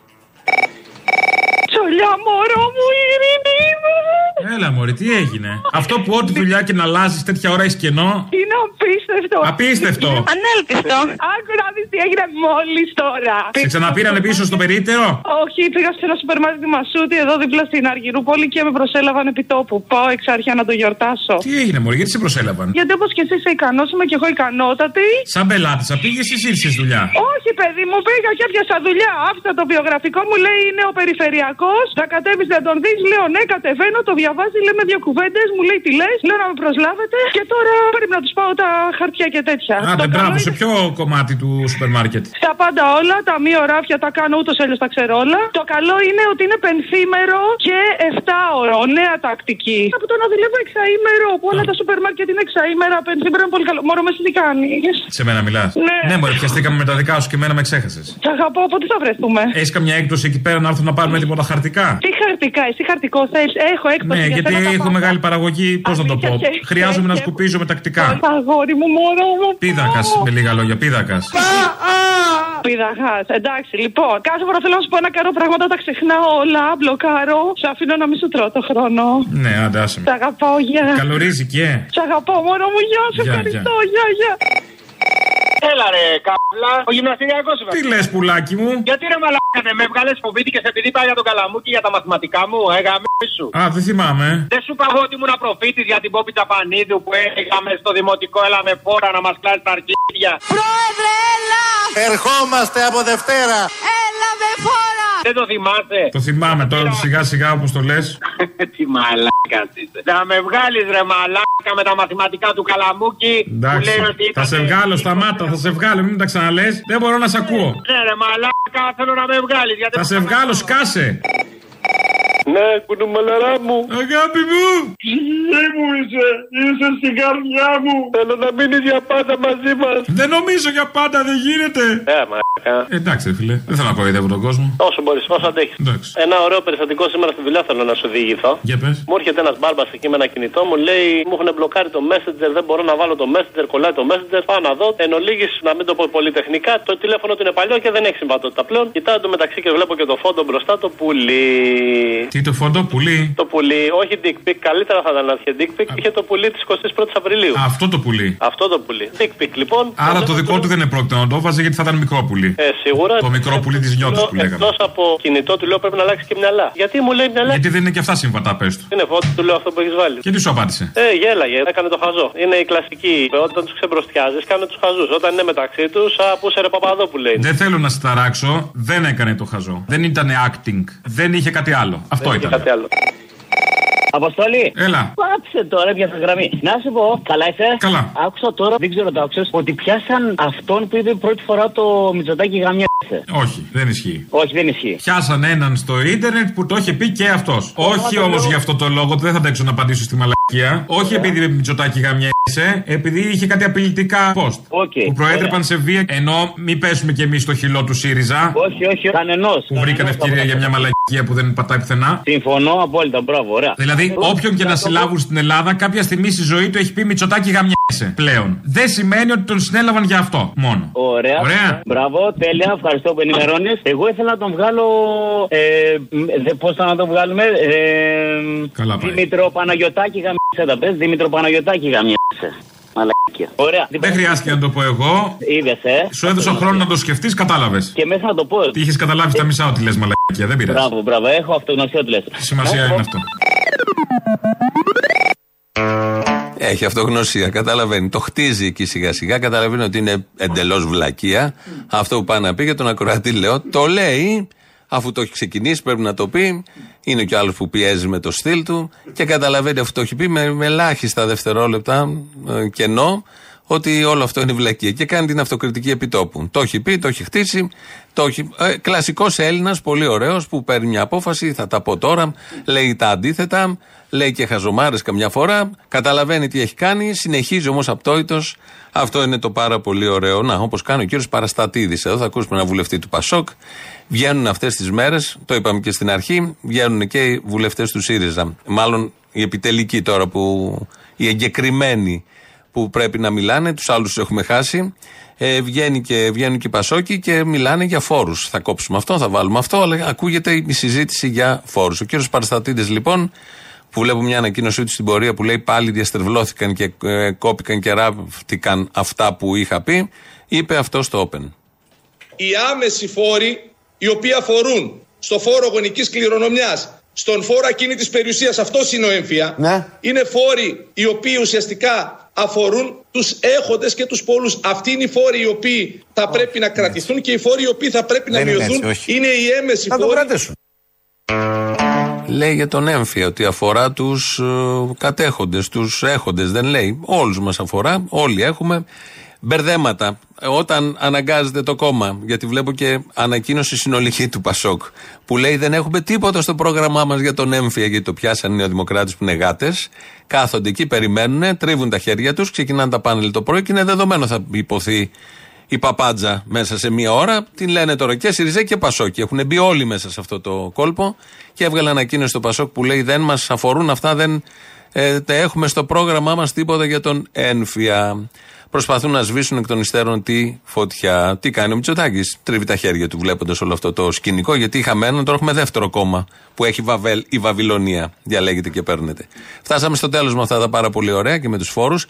Τσολιά μωρό μου ειρηνίδα. Έλα, Μωρή, τι έγινε; Αυτό που ό,τι δουλειά και να αλλάζεις τέτοια ώρα έχει κενό; Είναι απίστευτο. Απίστευτο. Ανέλπιστο. Άκου να δεις τι έγινε μόλις τώρα. Σε ξαναπήρανε πίσω στο περίτερο. Όχι, πήγα σε ένα σούπερ μάρκετ Μασούτη εδώ δίπλα στην Αργυρούπολη και με προσέλαβαν επί τόπου. Πάω εξ αρχιά να το γιορτάσω. Τι έγινε, Μωρή, γιατί σε προσέλαβαν; Γιατί όπως και εσύ είσαι ικανός, είμαι και εγώ ικανότατη. Σαν πελάτησα, πήγες ή ήρθες δουλειά; Όχι, παιδί μου, πήγα και έπιασα δουλειά. Άφησα το βιογραφικό μου, λέει είναι ο περιφερειακός. Θα κατέβεις να τον δεις. Λέω ναι, κατεβαίνω, το διαβάζει, λέμε δύο κουβέντες. Μου λέει τι λες; Λέω να με προσλάβετε. Και τώρα πρέπει να τους πάω τα χαρτιά και τέτοια. Το Άντε, καλό μπράβο, είναι σε ποιο κομμάτι του σούπερ μάρκετ; Στα πάντα όλα, τα μη οράφια τα κάνω ούτως αλλιώ τα ξέρω όλα. Το καλό είναι ότι είναι πενθήμερο και 7 ώρο. Νέα τακτική. Από το να δουλεύω εξαήμερο, που όλα τα σούπερ μάρκετ είναι εξαήμερα, πενθήμερο είναι πολύ καλό. Μωρό, μες εσύ τι κάνεις; Σε μένα μιλάς. Ναι. ναι μωρέ, πιαστήκαμε με τα δικά σου και εμένα με ξέχασες. Σ' αγαπώ, πότε θα βρεθούμε; Έχεις καμιά έκπτωση εκεί πέρα να έρθουμε να πάρουμε τίποτα χαρτικά; Τι χαρτικά, εσύ χαρτικό θες; Έχω έκπτωση. Ναι, για γιατί σένα τα έχω πάντα. μεγάλη παραγωγή. Πώς να το πω. Αλήθεια και- Χρειάζομαι να και- σκουπίζω με τακτικά. Αγόρι μου, μωρό μου. Πίδακα, με λίγα λόγια, πίδακα. Πίδαγα. Εντάξει, λοιπόν. Κάθε φορά θέλω να σου πω ένα καρό πράγματα, τα ξεχνάω όλα. Μπλοκάρω. Σου αφήνω να μην σου τρώω το χρόνο. Ναι, άντε, άσε με. Σ' αγαπάω, γεια. Καλορίζει και. Σ' αγαπώ, μόνο μου, γεια. Σε Γεια, ευχαριστώ, γεια, γεια. Έλα ρε καύλα, ο γυμναστηριακός είμαι. Τι λες, πουλάκι μου; Γιατί ρε μαλάκα ναι, με βγάλες φοβήθηκες επειδή πάει για τον καλαμούκι για τα μαθηματικά μου, έγαμε σου. Α, δεν θυμάμαι. Δεν σου είπα εγώ ότι ήμουν προφήτης για την Πόπη Τσαπανίδου που έλεγαμε στο δημοτικό έλα με φόρα να μας κλάσει τα αρχίδια. Πρόεδρε, έλα. Ερχόμαστε από Δευτέρα. Έλα με φόρα. Δεν το θυμάσαι. Το θυμάμαι τώρα σιγά σιγά όπως το λες. Τι μαλάκας είσαι. Να με βγάλεις ρε μαλάκα με τα μαθηματικά του καλαμούκι που Εντάξει. λέει ότι Θα ήταν- σε βγάλω, σταμάτα, θα σε βγάλω, μην τα ξαναλέ. Δεν μπορώ να σε ακούω. Ναι ρε μαλάκα θέλω να με βγάλεις γιατί... Θα σε βγάλω, σκάσε. Ναι, κουνουμαλαρά μου. Αγάπη μου. Ψυχή μου είσαι, είσαι στην καρδιά μου. Θέλω να μείνεις για πάντα μαζί μας. Δεν νομίζω για πάντα, δεν γίνεται. Ε, μαλάκα. Ε, Εντάξει, ρε φίλε, δεν θέλω να κοροϊδεύω τον κόσμο. Όσο μπορείς, όσο αντέχεις. Εντάξει. Ένα ωραίο περιστατικό σήμερα στη δουλειά θέλω να σου διηγηθώ. Για πες. Μου έρχεται ένας μπάρμπα εκεί με ένα κινητό, μου λέει: Μου έχουν μπλοκάρει το Messenger, δεν μπορώ να βάλω το Messenger, κολλάει το Messenger. Πάω να δω. Εν ολίγης, να μην το πω πολυτεχνικά, το τηλέφωνο του είναι παλιό και δεν έχει συμβατότητα πλέον. Κοιτάω το μεταξύ και βλέπω και το φόντο μπροστά το πουλί. Τι το φόντο, πουλί; Το πουλί, όχι dick pic, καλύτερα θα ήταν να είχε dick pic, είχε το πουλί της 21η Απριλίου. Αυτό το πουλί. Αυτό το πουλί. Dick pic λοιπόν. Άρα το δικό του δεν είναι πρόκειτο να το βάζει γιατί θα ήταν μικρό πουλί. Ε, σίγουρα. Το μικρό πουλί της νιώτης που λέγαμε. Εκτός από κινητό του λέω πρέπει να αλλάξει και μυαλά. Γιατί μου λέει μυαλά; Γιατί δεν είναι και αυτά συμβατά, πες του. Είναι φώτη, του λέω αυτό που έχεις βάλει. Και τι σου απάντησε; Ε, γέλαγε, έκανε το χαζό. Είναι η κλασική. Όταν τους ξεμπροστιάζεις, κάνε τους χαζούς. Όταν είναι μεταξύ τους, απούσε ρε Παπαδόπουλε. είναι. Δεν θέλω να σε ταράξω, δεν έκανε το χαζό. Δεν ήταν acting. Δεν είχε κάτι άλλο. Αυτό Δεν είχε ήταν. κάτι άλλο. Αποστολή. Έλα. Πάψε τώρα, έπιασα γραμμή. Να σου πω, καλά είσαι; Καλά. Άκουσα τώρα, δεν ξέρω το άκουσες, ότι πιάσαν αυτόν που είπε πρώτη φορά το Μητσοτάκι γαμιά. Όχι, δεν ισχύει. Όχι, δεν ισχύει. Πιάσαν έναν στο ίντερνετ που το είχε πει και αυτός. Όχι όμως για αυτό το λόγο, δεν θα αντέξω να απαντήσω στη μαλακία. Όχι επειδή με Μητσοτάκη γαμιέσαι, επειδή είχε κάτι απειλητικά post. Okay. Που προέτρεπαν σε βία. Ενώ μην πέσουμε κι εμείς στο χειλό του ΣΥΡΙΖΑ. Όχι, όχι, κανενός. Που βρήκαν ευκαιρία για μια μαλακία που δεν πατάει πουθενά. Συμφωνώ απόλυτα, μπράβο, ωραία. Δηλαδή, όποιον και να συλλάβουν στην Ελλάδα, κάποια στιγμή στη ζωή του έχει πει Μητσοτάκη γαμιέσαι πλέον. Δεν σημαίνει ότι τον συνέλαβαν για αυτό μόνο. Ωραία. Ωραία. Μπράβο, τέλεια, ευχαριστώ που ενημερώνεις. Εγώ ήθελα να τον βγάλω. Ε, Πώς θα να τον βγάλουμε. Ε, Καλά πάει. Δήμητρο Παναγιοτάκη γαμιέσαι τα πες. Δήμητρο Παναγιοτάκη γαμιέσαι. Μαλακία. Ωραία. Δεν χρειάστηκε να το πω εγώ. Είδες, ε. Σου έδωσα χρόνο να το σκεφτείς, κατάλαβες. Και μέσα να το πω. Τι είχες καταλάβει τα μισά ότι λες μαλακία, δεν πειράζει. Μπράβο, μπράβο. Έχω αυτογνωσία ότι λες. Τι σημασία είναι αυτό; Έχει αυτογνωσία, καταλαβαίνει. Το χτίζει εκεί σιγά σιγά, καταλαβαίνει ότι είναι εντελώς βλακεία. Αυτό που πάει να πει για τον ακροατή, λέω, το λέει, αφού το έχει ξεκινήσει, πρέπει να το πει. Είναι και ο άλλος που πιέζει με το στυλ του και καταλαβαίνει αφού το έχει πει με, με ελάχιστα δευτερόλεπτα ε, κενό ότι όλο αυτό είναι βλακεία και κάνει την αυτοκριτική επιτόπου. Το έχει πει, το έχει χτίσει. Το έχει... Ε, Κλασικός Έλληνας, πολύ ωραίος, που παίρνει μια απόφαση, θα τα πω τώρα, λέει τα αντίθετα, λέει και χαζομάρες καμιά φορά, καταλαβαίνει τι έχει κάνει, συνεχίζει όμως απτόητος. Αυτό είναι το πάρα πολύ ωραίο. Να, όπως κάνει ο κύριος Παραστατήδη. Εδώ θα ακούσουμε ένα βουλευτή του Πασόκ. Βγαίνουν αυτές τις μέρες, το είπαμε και στην αρχή, βγαίνουν και οι βουλευτές του ΣΥΡΙΖΑ. Μάλλον οι επιτελικοί τώρα που. οι εγκεκριμένοι που πρέπει να μιλάνε, τους άλλους τους έχουμε χάσει. Ε, βγαίνει και, βγαίνουν και οι Πασόκοι και μιλάνε για φόρους. Θα κόψουμε αυτό, θα βάλουμε αυτό, αλλά ακούγεται η συζήτηση για φόρους. Ο κύριος Παραστατήδη, λοιπόν, που βλέπω μια ανακοίνωσή του στην πορεία που λέει πάλι διαστρεβλώθηκαν και ε, κόπηκαν και ράφτηκαν αυτά που είχα πει, είπε αυτό στο Open. οι άμεσοι φόροι οι οποίοι αφορούν στο φόρο γονικής κληρονομιάς, στον φόρο ακίνητης περιουσίας, αυτό είναι ο έμφυα, είναι φόροι οι οποίοι ουσιαστικά αφορούν τους έχοντες και τους πόλους. Αυτοί είναι οι φόροι οι οποίοι θα πρέπει να κρατηθούν και οι φόροι οι οποίοι θα πρέπει να Δεν είναι μειωθούν. έτσι, όχι. είναι οι έμεσοι Θα το φόροι. κρατήσουν. Λέει για τον έμφυα ότι αφορά τους ε, κατέχοντες, τους έχοντες. Δεν λέει. Όλους μας αφορά, όλοι έχουμε. Μπερδέματα. Ε, Όταν αναγκάζεται το κόμμα, γιατί βλέπω και ανακοίνωση συνολική του Πασόκ, που λέει δεν έχουμε τίποτα στο πρόγραμμά μας για τον έμφυα, γιατί το πιάσαν οι νεοδημοκράτες που είναι γάτες. Κάθονται εκεί, περιμένουν, τρίβουν τα χέρια τους, ξεκινάνε τα πάνελ το πρωί και είναι δεδομένο θα υποθεί η παπάντζα μέσα σε μία ώρα. Την λένε τώρα και Σιριζέ και Πασόκ. Έχουν μπει όλοι μέσα σε αυτό το κόλπο και έβγαλε ανακοίνωση στο Πασόκ που λέει δεν μας αφορούν αυτά, δεν ε, τα έχουμε στο πρόγραμμά μας τίποτα για τον ένφια. Προσπαθούν να σβήσουν εκ των υστέρων τη φωτιά. Τι κάνει ο Μητσοτάκης; Τρίβει τα χέρια του βλέποντας όλο αυτό το σκηνικό, γιατί είχαμε έναν, τώρα έχουμε δεύτερο κόμμα που έχει Βαβέλ, η Βαβυλωνία. Διαλέγεται και παίρνετε. Φτάσαμε στο τέλος με αυτά τα πάρα πολύ ωραία και με τους φόρους.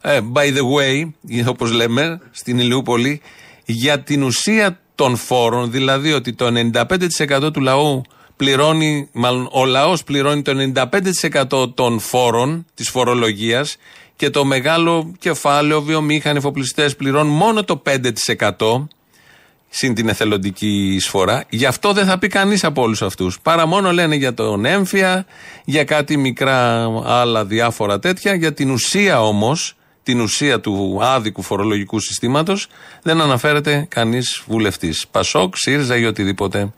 Ε, by the way, όπως λέμε στην Ηλιούπολη, για την ουσία των φόρων, δηλαδή ότι το 95% του λαού πληρώνει, μάλλον ο λαός πληρώνει το 95% των φόρων της φορολογίας και το μεγάλο κεφάλαιο βιομήχανοι εφοπλιστές πληρώνουν μόνο το 5% συν την εθελοντική εισφορά. Γι' αυτό δεν θα πει κανείς από όλους αυτούς. Παρά μόνο λένε για τον έμφυα, για κάτι μικρά άλλα διάφορα τέτοια. Για την ουσία όμως, την ουσία του άδικου φορολογικού συστήματος, δεν αναφέρεται κανείς βουλευτής. Πασόκ, ΣΥΡΙΖΑ ή οτιδήποτε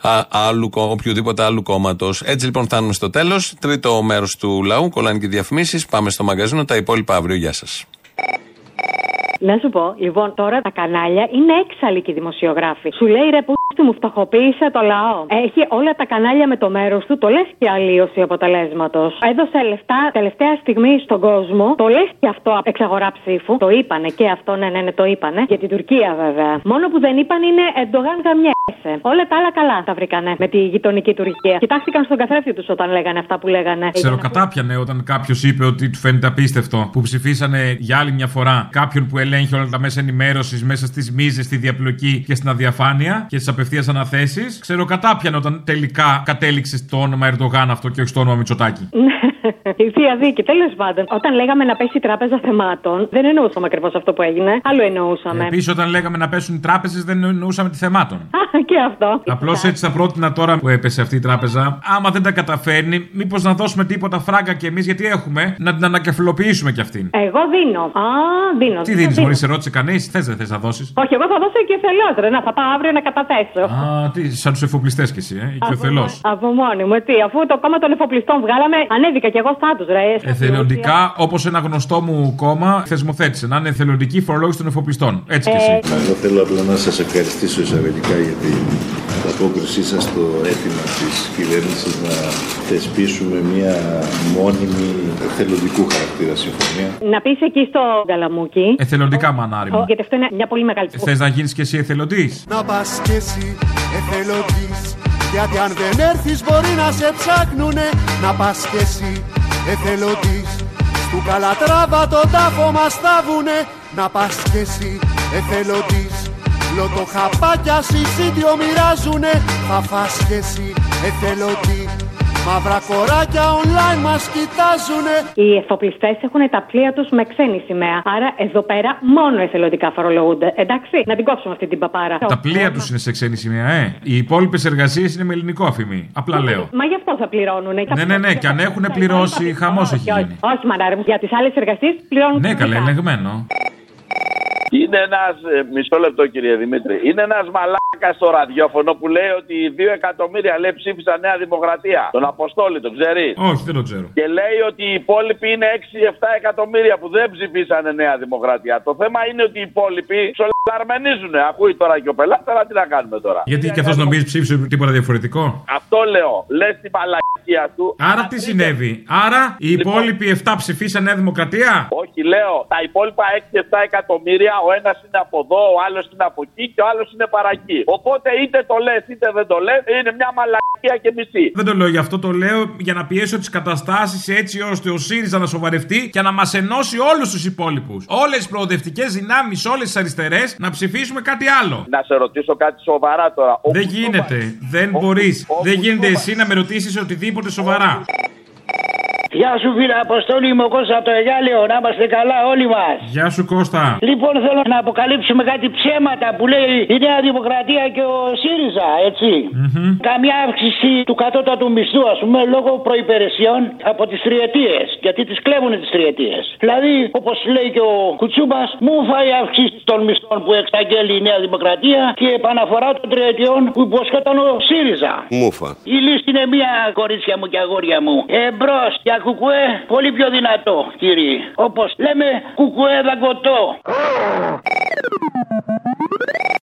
α, άλλου, κο- οποιοδήποτε άλλου κόμματος. Έτσι λοιπόν φτάνουμε στο τέλος. Τρίτο μέρος του λαού, κολλάνε και διαφημίσεις. Πάμε στο μαγκαζίνο. Τα υπόλοιπα αύριο. Γεια σας. Να σου πω, λοιπόν, τώρα τα κανάλια είναι έξαλλοι και οι δημοσιογράφοι. Σου λέει ρε που μου φτωχοποίησε το λαό. Έχει όλα τα κανάλια με το μέρος του, το λες και αλλίωση αποτελέσματος. Έδωσε λεφτά τελευταία στιγμή στον κόσμο, το λες και αυτό εξαγορά ψήφου. Το είπανε και αυτό, ναι, ναι, ναι, το είπανε. Για την Τουρκία βέβαια. Μόνο που δεν είπαν είναι Εντογάν γαμιέσαι. Όλα τα άλλα καλά τα βρήκανε με τη γειτονική Τουρκία. Κοιτάχτηκαν στον καθρέφτη τους όταν λέγανε αυτά που λέγανε. Ξέρω κατάπιανε όταν κάποιος είπε ότι του φαίνεται απίστευτο που ψηφίσανε για άλλη μια φορά κάποιον που ελέγχει όλα τα μέσα ενημέρωσης μέσα στις μίζες, στη διαπλοκή και στην αδιαφάνεια και στις απευθείας αναθέσεις. Ξέρω κατάπιανε όταν τελικά κατέληξες στο όνομα Ερντογάν αυτό και όχι στο όνομα Μητσοτάκη. Ναι. Η θεία δίκη, τέλος πάντων. Όταν λέγαμε να πέσει η τράπεζα θεμάτων, δεν εννοούσαμε ακριβώς αυτό που έγινε. Άλλο εννοούσαμε. Επίσης, όταν λέγαμε να πέσουν οι τράπεζες, δεν εννοούσαμε τη θεμάτων. Α, και αυτό. Απλώς έτσι θα πρότεινα τώρα που έπεσε αυτή η τράπεζα, άμα δεν τα καταφέρνει, μήπως να δώσουμε τίποτα φράγκα κι εμείς, γιατί έχουμε, να την ανακεφαλοποιήσουμε κι αυτήν. Εγώ δίνω. Α, δίνω. Τι δίνεις, Μωρή, σε ρώτησε κανείς, θες δεν θες να δώσεις; Όχι, εγώ θα δώσω και θελό, ρε. Να θα πάω αύριο να καταθέσω. Α, τι, σαν τους εφοπλιστές κι εσύ, ε, και ο θελό. Από μόνη μου, τι, αφού το κόμμα των εφοπλιστών βγάλαμε, ανέβηκα κι εγώ στάτου, ρε. Εθελοντικά, όπως ένα γνωστό μου κόμμα θεσμοθέτησε, να είναι εθελοντική φορολόγηση των εφοπλιστών. Έτσι κι εσύ. Εγώ θέλω απλά να σας ευχαριστήσω εισαγωγικά για την απόκρισή σας στο αίτημα της κυβέρνησης να θεσπίσουμε μια μόνιμη εθελοντικού χαρακτήρα συμφωνία. Να πεις εκεί στο Γκαλαμούκι. Εθελοντικά, μανάρι μου. Γιατί αυτό είναι μια πολύ μεγάλη Θες να γίνεις κι εσύ εθελοντής; Να πας κι εσύ εθελοντής Γιατί αν δεν έρθεις μπορεί να σε ψάχνουνε. Να πας κι εσύ εθελοντής Στου καλατράβα τον τάφο μας θάβουνε. Να πας κι εσύ εθελοντής Λοτοχαπάκια συσίτιο μοιράζουνε. Θα φας κι εσύ εθελοντή Μαύρα κοράκια online μας κοιτάζουνε Οι εφοπλιστέ έχουν τα πλοία τους με ξένη σημαία. Άρα εδώ πέρα μόνο εθελοντικά φορολογούνται. Εντάξει, να την κόψουμε αυτή την παπάρα. Τα πλοία τους είναι σε ξένη σημαία, ε. Οι υπόλοιπες εργασίες είναι με ελληνικό αφημί. Απλά λέω. Μα γι' αυτό θα πληρώνουν. Ναι, ναι, ναι, και αν έχουν πληρώσει, χαμός έχει γίνει. Όχι, μανάρι μου, για τις άλλες εργασίες πληρώνουν. Ναι, καλά, ελεγμένο. Είναι ένας. Μισό λεπτό, κύριε Δημήτρη. Είναι ένας μαλάκας στο ραδιόφωνο που λέει ότι οι 2 εκατομμύρια λέει ψήφισαν Νέα Δημοκρατία. Τον Αποστόλη, τον ξέρει; Όχι, δεν το ξέρω. Και λέει ότι οι υπόλοιποι είναι 6-7 εκατομμύρια που δεν ψηφίσανε Νέα Δημοκρατία. Το θέμα είναι ότι οι υπόλοιποι ψολαρμενίζουν. Ακούει τώρα και ο πελάτης, αλλά τι να κάνουμε τώρα. Γιατί και αυτός νομίζεις ψήφισε τίποτα διαφορετικό; Αυτό λέω. Λες την παλακία του. Άρα τι συνέβη; Άρα οι υπόλοιποι 7 ψηφίσαν Νέα Δημοκρατία; Όχι, λέω. Τα υπόλοιπα 6-7 εκατομμύρια, ο ένας είναι από εδώ, ο άλλος είναι από εκεί και ο άλλος είναι παρακεί. Οπότε είτε το λες είτε δεν το λες, είναι μια μαλακία και μισή. Δεν το λέω γι' αυτό, το λέω για να πιέσω τις καταστάσεις έτσι ώστε ο ΣΥΡΙΖΑ να σοβαρευτεί και να μας ενώσει όλους τους υπόλοιπους. Όλες τις προοδευτικές δυνάμεις, όλες τις αριστερές να ψηφίσουμε κάτι άλλο. Να σε ρωτήσω κάτι σοβαρά τώρα. Ο Δεν γίνεται. Δεν μπορείς. Δεν γίνεται εσύ να με ρωτήσεις οτιδήποτε σοβαρά. Γεια σου φίλε Αποστόλη, είμαι ο Κώστας από το Εγάλεο, να είμαστε καλά όλοι μας. Γεια σου Κώστα. Λοιπόν, θέλω να αποκαλύψουμε κάτι ψέματα που λέει η Νέα Δημοκρατία και ο ΣΥΡΙΖΑ, έτσι. Καμιά αύξηση του κατώτατου μισθού, ας πούμε, λόγω προπηρεσιών από τις τριετίες. Γιατί τις κλέβουν τις τριετίες. Δηλαδή, όπως λέει και ο Κουτσούμπας, μου φάει αύξηση των μισθών που εξαγγέλει η Νέα Δημοκρατία και επαναφορά των τριετιών που υποσχόταν ο ΣΥΡΙΖΑ. Μούφα. Η λύση είναι μία, κορίτσια μου και αγόρια μου. Εμπρός για κουκουέ πολύ πιο δυνατό, κύριοι. Όπως λέμε, κουκουέ δαγκωτό.